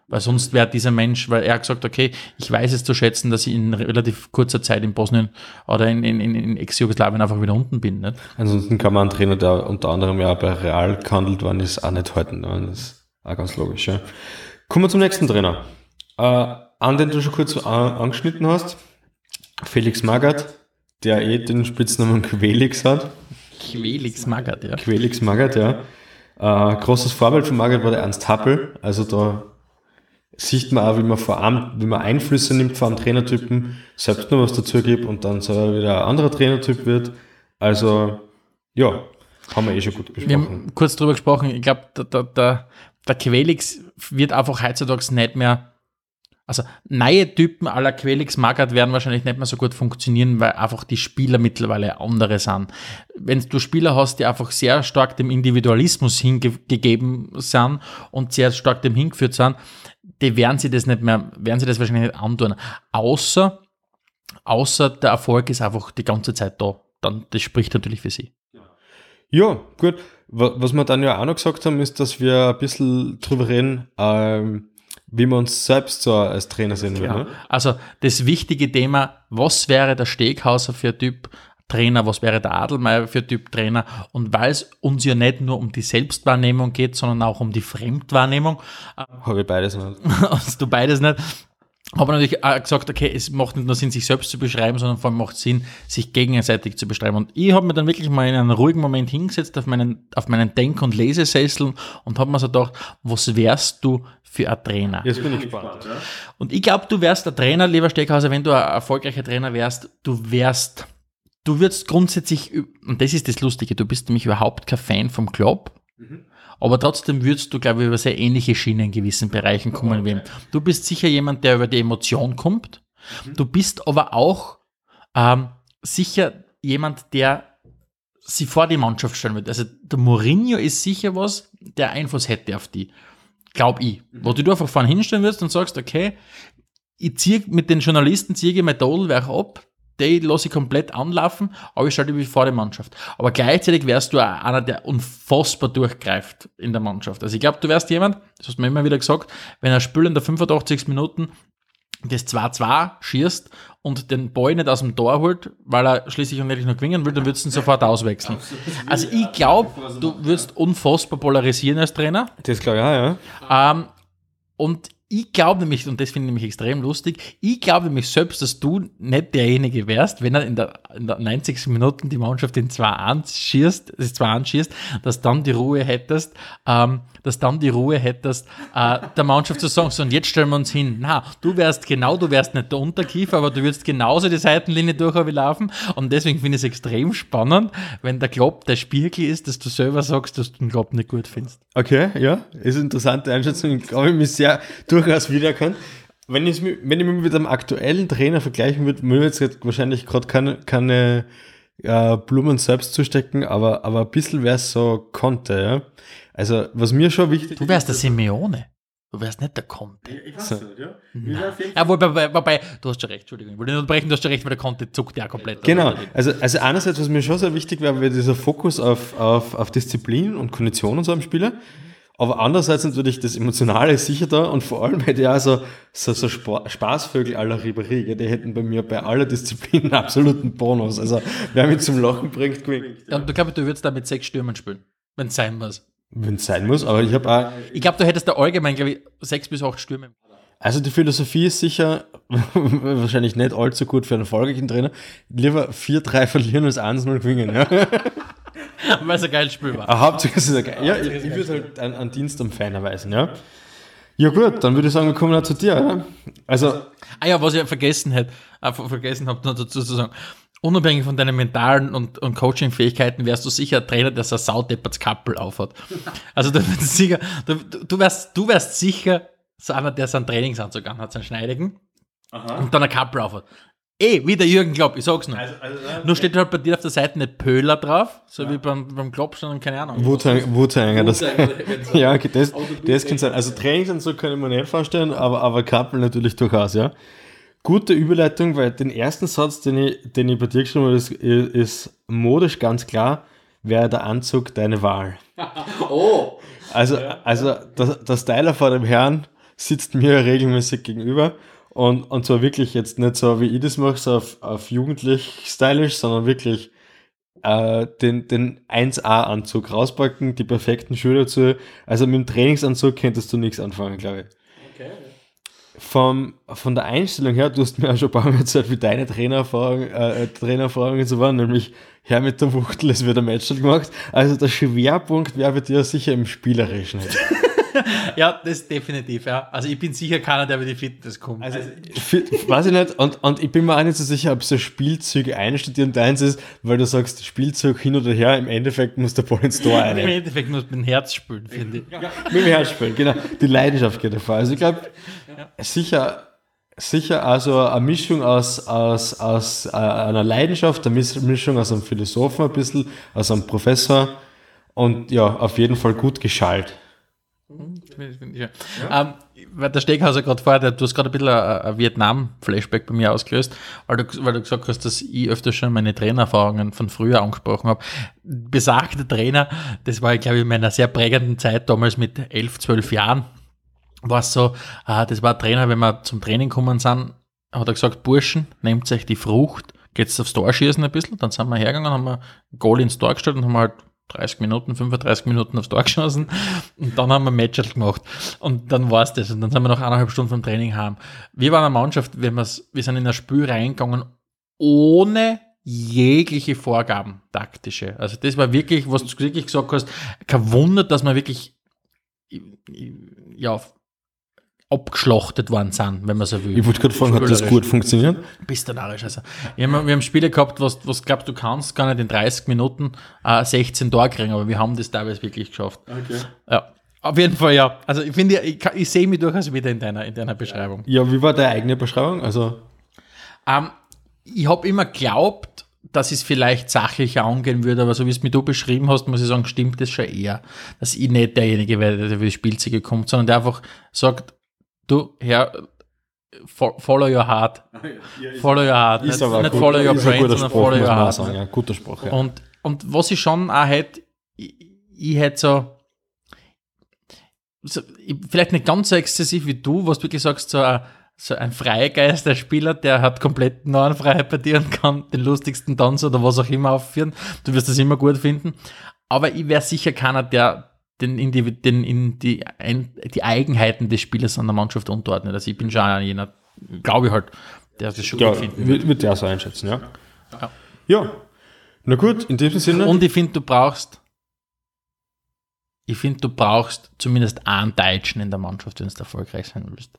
Weil sonst wäre dieser Mensch, weil er hat gesagt, okay, ich weiß es zu schätzen, dass ich in relativ kurzer Zeit in Bosnien oder in, in, in Ex-Jugoslawien einfach wieder unten bin. Nicht? Ansonsten kann man einen Trainer, der unter anderem ja bei Real gehandelt worden ist, auch nicht halten. Ne? Das ist auch ganz logisch. Ja. Kommen wir zum nächsten Trainer. Äh, an den du schon kurz angeschnitten hast, Felix Magath, der eh den Spitznamen Quelix hat. Quelix Magath, ja. Quelix Magath, ja. Äh, großes Vorbild von Magath war der Ernst Happel, also da sieht man auch, wie man vor allem, wie man Einflüsse nimmt von einem Trainertypen, selbst nur was dazu gibt und dann selber wieder ein anderer Trainertyp wird. Also, ja, haben wir eh schon gut besprochen. Wir haben kurz drüber gesprochen, ich glaube, der, der, der, der Quelix wird einfach heutzutage nicht mehr, also neue Typen aller Quelix Magath werden wahrscheinlich nicht mehr so gut funktionieren, weil einfach die Spieler mittlerweile andere sind. Wenn du Spieler hast, die einfach sehr stark dem Individualismus hingegeben sind und sehr stark dem hingeführt sind, die werden sie das nicht mehr, werden sie das wahrscheinlich nicht antun. Außer, außer der Erfolg ist einfach die ganze Zeit da. Dann, das spricht natürlich für sie. Ja, gut. Was wir dann ja auch noch gesagt haben, ist, dass wir ein bisschen drüber reden, ähm, wie wir uns selbst so als Trainer sehen würden. Ne? Also das wichtige Thema, was wäre der Steghauser für ein Typ, Trainer, was wäre der Adelmeier für Typ Trainer und weil es uns ja nicht nur um die Selbstwahrnehmung geht, sondern auch um die Fremdwahrnehmung. Habe ich beides nicht. [laughs] Hast du beides nicht? habe natürlich auch gesagt, okay, es macht nicht nur Sinn, sich selbst zu beschreiben, sondern vor allem macht Sinn, sich gegenseitig zu beschreiben. Und ich habe mir dann wirklich mal in einem ruhigen Moment hingesetzt auf meinen, auf meinen Denk- und Lesesessel und habe mir so gedacht, was wärst du für ein Trainer? Jetzt bin ich gespannt. Und ich glaube, du wärst der Trainer, lieber Steckhauser, wenn du ein erfolgreicher Trainer wärst, du wärst, du würdest grundsätzlich, und das ist das Lustige, du bist nämlich überhaupt kein Fan vom Club, aber trotzdem würdest du, glaube ich, über sehr ähnliche Schienen in gewissen Bereichen kommen wie ihm. Du bist sicher jemand, der über die Emotion kommt. Du bist aber auch ähm, sicher jemand, der sie vor die Mannschaft stellen wird. Also der Mourinho ist sicher was, der Einfluss hätte auf die. Glaube ich. Wo du einfach vorne hinstellen wirst und sagst, okay, ich ziehe mit den Journalisten, ziehe ich mein Todelwerk ab, die lasse ich komplett anlaufen, aber ich schalte mich vor die Mannschaft. Aber gleichzeitig wärst du auch einer, der unfassbar durchgreift in der Mannschaft. Also ich glaube, du wärst jemand, das hast du mir immer wieder gesagt, wenn ein Spiel in der 85. Minuten das 2-2 schießt und den Ball nicht aus dem Tor holt, weil er schließlich und endlich noch gewinnen will, dann würdest du ihn sofort auswechseln. Also ich glaube, du würdest unfassbar polarisieren als Trainer. Das glaube ich auch, ja. Ähm, und ich glaube nämlich, und das finde ich nämlich extrem lustig, ich glaube nämlich selbst, dass du nicht derjenige wärst, wenn er in der, in der 90. Minuten die Mannschaft in 2-1 schießt, das 2-1 schießt, dass dann die Ruhe hättest, ähm, dass dann die Ruhe hättest, äh, der Mannschaft zu sagen, so und jetzt stellen wir uns hin. Na, du wärst genau, du wärst nicht der Unterkiefer, aber du würdest genauso die Seitenlinie durchlaufen und deswegen finde ich es extrem spannend, wenn der Klopp der Spiegel ist, dass du selber sagst, dass du den Klopp nicht gut findest. Okay, ja, ist eine interessante Einschätzung. Glaube, ich mich sehr durchaus wiedererkannt. Wenn ich, mich- wenn ich mich mit einem aktuellen Trainer vergleichen würde, würde ich jetzt wahrscheinlich gerade keine, keine äh, Blumen selbst zustecken, aber, aber ein bisschen wäre es so konnte, ja. Also, was mir schon wichtig Du wärst der Simeone. Du wärst nicht der Conte. Ich weiß nicht, ja. Ja, wobei, wobei, wobei, du hast schon recht, Entschuldigung, ich wollte nicht unterbrechen, du hast schon recht, weil der Conte zuckt ja komplett. Genau, also, also einerseits, was mir schon sehr wichtig wäre, wäre dieser Fokus auf, auf, auf Disziplin und Kondition und so am Spieler. Aber andererseits natürlich das Emotionale ist sicher da und vor allem hätte ich auch so, so, so Spa Spaßvögel aller Ribéry, die hätten bei mir bei aller Disziplin einen absoluten Bonus. Also wer mich zum Lachen bringt, gewinnt. Ja, und du glaube, du würdest da mit sechs Stürmen spielen, wenn es sein muss. Wenn es sein muss, aber ich habe auch, Ich glaube, du hättest da allgemein, glaube ich, sechs bis acht Stürme. also die Philosophie ist sicher [laughs] wahrscheinlich nicht allzu gut für einen erfolgreichen Trainer. Lieber 4-3 verlieren als 1-0 gewinnen. Ja? [laughs] Weil es ein geiles Spiel war. Ah, Hauptsache es ist okay. Ja, ich, ich würde halt einen, einen Dienst am Fan erweisen, ja. Ja gut, dann würde ich sagen, wir kommen auch zu dir, oder? Also, Ah ja, was ich vergessen hätte, äh, ver- vergessen habe, noch dazu zu sagen. Unabhängig von deinen mentalen und, und Coaching-Fähigkeiten wärst du sicher ein Trainer, der so ein saudepperts Kappel aufhat. Also du wärst sicher, du, du, wärst, du wärst sicher so einer, der seinen Trainingsanzug anhat, seinen schneidigen, und dann ein Kappel aufhat. Eh, wie der Jürgen Klopp, ich sag's nur. Nur steht halt bei dir auf der Seite nicht Pöhler drauf, so wie beim, beim Klopp schon, keine Ahnung. Wu-Tang, Wu-Tang, das, [laughs] ja, okay, das, das kann sein. Also Trainingsanzug kann ich mir nicht vorstellen, aber, aber Kappel natürlich durchaus, ja. Gute Überleitung, weil den ersten Satz, den ich, den ich bei dir geschrieben habe, ist, ist modisch ganz klar, wäre der Anzug deine Wahl. [laughs] Oh! Also, also der, der Styler vor dem Herrn sitzt mir regelmäßig gegenüber und, und zwar wirklich jetzt nicht so, wie ich das mache, so auf, auf jugendlich stylisch, sondern wirklich äh, den, den 1A-Anzug rauspacken, die perfekten Schuhe dazu. Also mit dem Trainingsanzug könntest du nichts anfangen, glaube ich. Vom, von der Einstellung her, du hast mir auch schon ein paar Mal erzählt, wie deine Trainererfahrungen, äh, Trainererfahrungen so waren, nämlich Herr mit der Wuchtel, es wird ein Match gemacht. Also der Schwerpunkt wäre bei dir sicher im Spielerischen. [laughs] [laughs] Ja, das definitiv, ja. Also ich bin sicher keiner, der über die Fitness kommt. Also, weiß ich nicht, und, und ich bin mir auch nicht so sicher, ob so Spielzüge einstudieren deins ist, weil du sagst, Spielzug hin oder her, im Endeffekt muss der Ball ins Tor Im rein. Endeffekt muss man Herz spülen, finde ich. Mit dem Herz spielen, genau. Die Leidenschaft geht davor. Also ich glaube, sicher, sicher also eine Mischung aus, aus, aus äh, einer Leidenschaft, eine Mis- Mischung aus einem Philosophen ein bisschen, aus einem Professor und ja, auf jeden Fall gut Ja. Ähm, weil der Steghauser gerade vorher, du hast gerade ein bisschen ein, Vietnam-Flashback bei mir ausgelöst, weil du, weil du gesagt hast, dass ich öfter schon meine Trainererfahrungen von früher angesprochen habe. Besagter Trainer, das war, glaube ich, in meiner sehr prägenden Zeit damals mit elf, zwölf Jahren, war es so, äh, das war ein Trainer, wenn wir zum Training gekommen sind, hat er gesagt, Burschen, nehmt euch die Frucht, geht's aufs Tor schießen ein bisschen, dann sind wir hergegangen, haben wir ein Goal ins Tor gestellt und haben halt 30 Minuten, 35 Minuten aufs Tor geschossen und dann haben wir ein Match gemacht und dann war es das und dann sind wir noch eineinhalb Stunden vom Training heim. Wir waren eine Mannschaft, wir's, wir sind in das Spiel reingegangen ohne jegliche Vorgaben, taktische. Also das war wirklich, was du wirklich gesagt hast, kein Wunder, dass wir wirklich ja, abgeschlachtet worden sind, wenn man so will. Ich wollte gerade fragen, hat das gut funktioniert? Bist du narrisch, also. Wir haben, wir haben Spiele gehabt, was, was glaubst du kannst, gar nicht in 30 Minuten äh, 16 Tore kriegen, aber wir haben das teilweise wirklich geschafft. Okay. Ja. Auf jeden Fall, ja. Also ich finde, ich, ich sehe mich durchaus wieder in deiner, in deiner Beschreibung. Ja, wie war deine eigene Beschreibung? Also, Ähm, ich habe immer geglaubt, dass ich es vielleicht sachlicher angehen würde, aber so wie es mir du beschrieben hast, muss ich sagen, stimmt das schon eher. Dass ich nicht derjenige werde, der für die Spielzeuge kommt, sondern der einfach sagt, du, Herr, fo- follow your heart. [laughs] Follow your heart. ist nicht aber nicht gut, follow your ist ein brain, guter sondern Spruch, follow your heart. sagen. Ja, guter Spruch, ja. Und, und was ich schon auch hätte, ich, ich hätte so, so, ich- vielleicht nicht ganz so exzessiv wie du, was du wirklich sagst, so ein, so ein Freigeist, der Spieler, der hat komplett Narrenfreiheit bei dir und kann den lustigsten Tanz oder was auch immer aufführen. Du wirst das immer gut finden. Aber ich wäre sicher keiner, der den, in, die, den, in die, ein, die Eigenheiten des Spielers an der Mannschaft unterordnet. Also ich bin schon einer jener, glaube ich halt, der das schon ja, gut finden wird. wird, der so einschätzen, ja. Ja. Ja. Na gut, in diesem Sinne. Und ich finde, du brauchst, ich finde, du brauchst zumindest einen Deutschen in der Mannschaft, wenn du erfolgreich sein willst.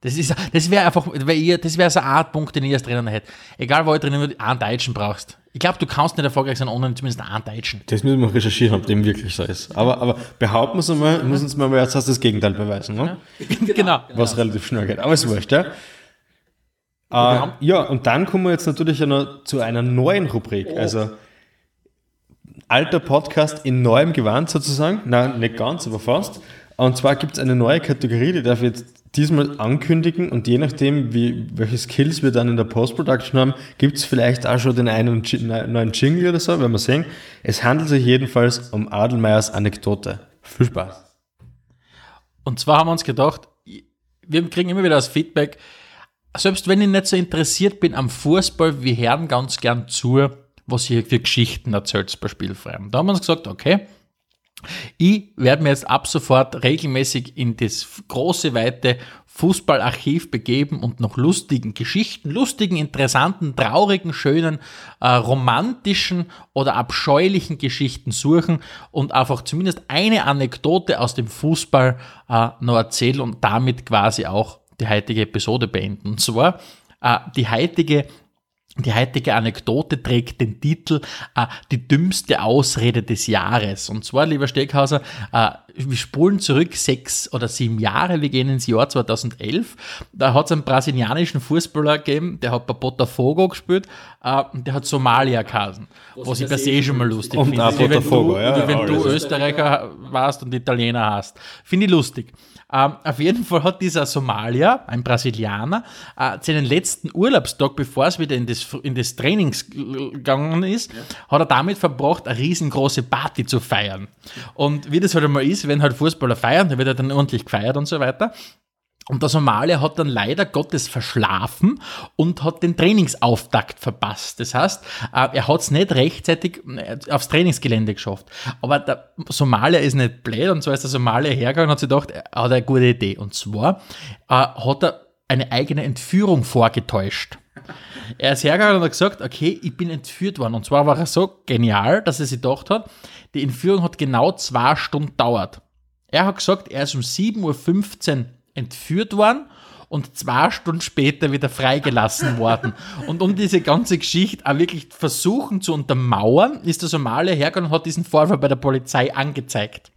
Das ist, das wäre einfach, ihr, das wäre so eine Art Punkt, den ich als Trainer hätte. Egal, wo ich drinnen würde, einen Deutschen brauchst. Ich glaube, du kannst nicht erfolgreich sein, ohne zumindest einen Deutschen. das müssen wir recherchieren, ob dem wirklich so ist. Aber, aber behaupten wir es einmal, müssen uns mal jetzt das Gegenteil beweisen, ne? genau. was relativ schnell geht. Aber ist wurscht, ja. Äh, ja, und dann kommen wir jetzt natürlich noch zu einer neuen Rubrik. Also alter Podcast in neuem Gewand sozusagen. Nein, nicht ganz, aber fast. Und zwar gibt es eine neue Kategorie, die darf ich jetzt diesmal ankündigen und je nachdem, wie, welche Skills wir dann in der Post-Production haben, gibt es vielleicht auch schon den einen ne- neuen Jingle oder so, werden wir sehen. Es handelt sich jedenfalls um Adelmeiers Anekdote. Viel Spaß. Und zwar haben wir uns gedacht, wir kriegen immer wieder das Feedback, selbst wenn ich nicht so interessiert bin am Fußball, wir hören ganz gern zu, was ihr für Geschichten erzählt bei Spielfrei. Und da haben wir uns gesagt, okay, ich werde mir jetzt ab sofort regelmäßig in das große, weite Fußballarchiv begeben und nach lustigen Geschichten, lustigen, interessanten, traurigen, schönen, äh, romantischen oder abscheulichen Geschichten suchen und einfach zumindest eine Anekdote aus dem Fußball äh, noch erzählen und damit quasi auch die heutige Episode beenden. Und zwar äh, die heutige die heutige Anekdote trägt den Titel äh, Die dümmste Ausrede des Jahres. Und zwar, lieber Steckhauser, äh, wir spulen zurück sechs oder sieben Jahre, wir gehen ins Jahr 2011. Da hat es einen brasilianischen Fußballer gegeben, der hat bei Botafogo gespielt äh, und der hat Somalia geheißen. Was ich per se schon mal lustig Und finde. Wie wenn Botafogo, du, ja, wie ja, wenn du. Österreicher warst und Italiener hast. Finde ich lustig. Ähm, auf jeden Fall hat dieser Somalier, ein Brasilianer, äh, seinen letzten Urlaubstag, bevor es wieder in das, in das Trainings gegangen ist, hat er damit verbracht, eine riesengroße Party zu feiern. Und wie das halt einmal ist, wenn halt Fußballer feiern, da wird er dann ordentlich gefeiert und so weiter. Und der Somalier hat dann leider Gottes verschlafen und hat den Trainingsauftakt verpasst. Das heißt, äh, er hat es nicht rechtzeitig äh, aufs Trainingsgelände geschafft. Aber der Somalier ist nicht blöd und so ist der Somalier hergegangen und hat sich gedacht, er hat eine gute Idee. Und zwar äh, hat er eine eigene Entführung vorgetäuscht. Er ist hergegangen und hat gesagt, okay, ich bin entführt worden. Und zwar war er so genial, dass er sich gedacht hat, die Entführung hat genau zwei Stunden dauert. Er hat gesagt, er ist um 7.15 Uhr entführt worden und zwei Stunden später wieder freigelassen worden. Und um diese ganze Geschichte auch wirklich versuchen zu untermauern, ist der Somalier hergegangen und hat diesen Vorfall bei der Polizei angezeigt.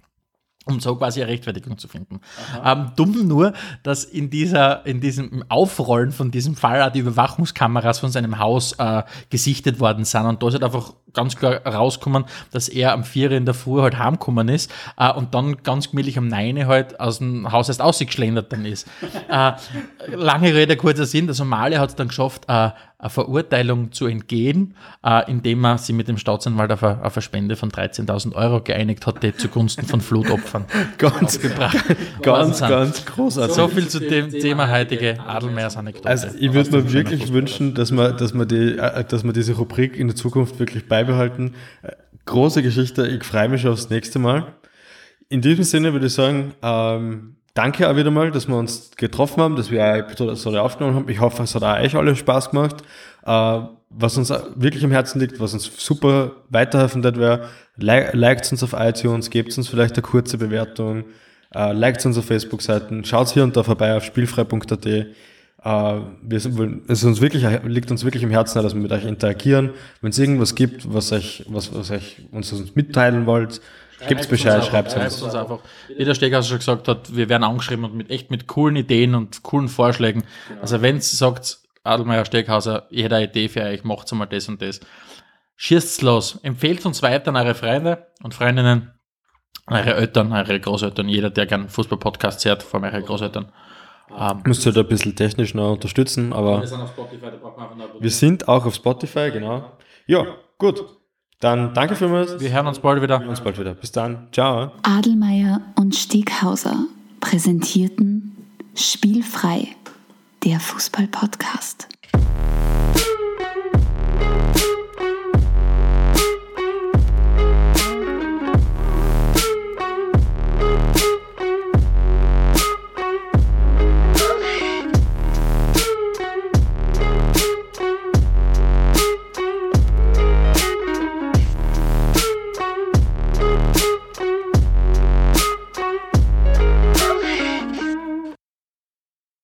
Um so quasi eine Rechtfertigung zu finden. Ähm, dumm nur, dass in dieser, in diesem Aufrollen von diesem Fall auch die Überwachungskameras von seinem Haus äh, gesichtet worden sind. Und da ist halt einfach ganz klar rausgekommen, dass er am 4 in der Früh halt heimgekommen ist äh, und dann ganz gemütlich am 9 halt aus dem Haus erst ausgeschlendert dann ist. äh, lange Rede, kurzer Sinn, der Somalier hat es dann geschafft, äh, Verurteilung zu entgehen, äh, indem er sich mit dem Staatsanwalt auf eine, auf eine Spende von 13.000 Euro geeinigt hatte zugunsten von Flutopfern. [laughs] Ganz, gebracht. [laughs] ganz, ganz großartig. So viel zu dem Thema heutige Adelmeiers Anekdote. Also ich würde mir wirklich wünschen, dass wir, dass, wir die, äh, dass wir diese Rubrik in der Zukunft wirklich beibehalten. Äh, große Geschichte. Ich freue mich schon aufs nächste Mal. In diesem Sinne würde ich sagen, ähm, danke auch wieder mal, dass wir uns getroffen haben, dass wir eine Episode aufgenommen haben. Ich hoffe, es hat auch euch alle Spaß gemacht. Äh, was uns wirklich am Herzen liegt, was uns super weiterhelfen wird, wäre, li liked uns auf iTunes, gebt uns vielleicht eine kurze Bewertung, äh, liked uns auf Facebook-Seiten, schaut hier und da vorbei auf spielfrei.at. Äh, es uns wirklich, liegt uns wirklich im Herzen, dass wir mit euch interagieren. Wenn es irgendwas gibt, was euch, was, was euch uns mitteilen wollt, Gibt's Bescheid, schreibt uns. uns einfach. Wie der Steghauser schon gesagt hat, wir werden angeschrieben und mit echt mit coolen Ideen und coolen Vorschlägen. Genau. Also wenn es sagt, Adelmeier Steghauser, ich hätte eine Idee für euch, macht mal das und das. Schießt's los. Empfehlt uns weiter an eure Freunde und Freundinnen, eure Eltern, eure Großeltern, jeder, der gern Fußball-Podcasts hört, vor allem eure Großeltern. Ähm, Müsst ihr da ein bisschen technisch noch unterstützen, aber wir sind, Spotify, wir sind auch auf Spotify, genau. Ja, gut. Dann danke vielmals. Wir hören uns bald wieder. Wir hören uns bald wieder. Bis dann. Ciao. Adelmeier und Steghauser präsentierten Spielfrei, der Fußball-Podcast.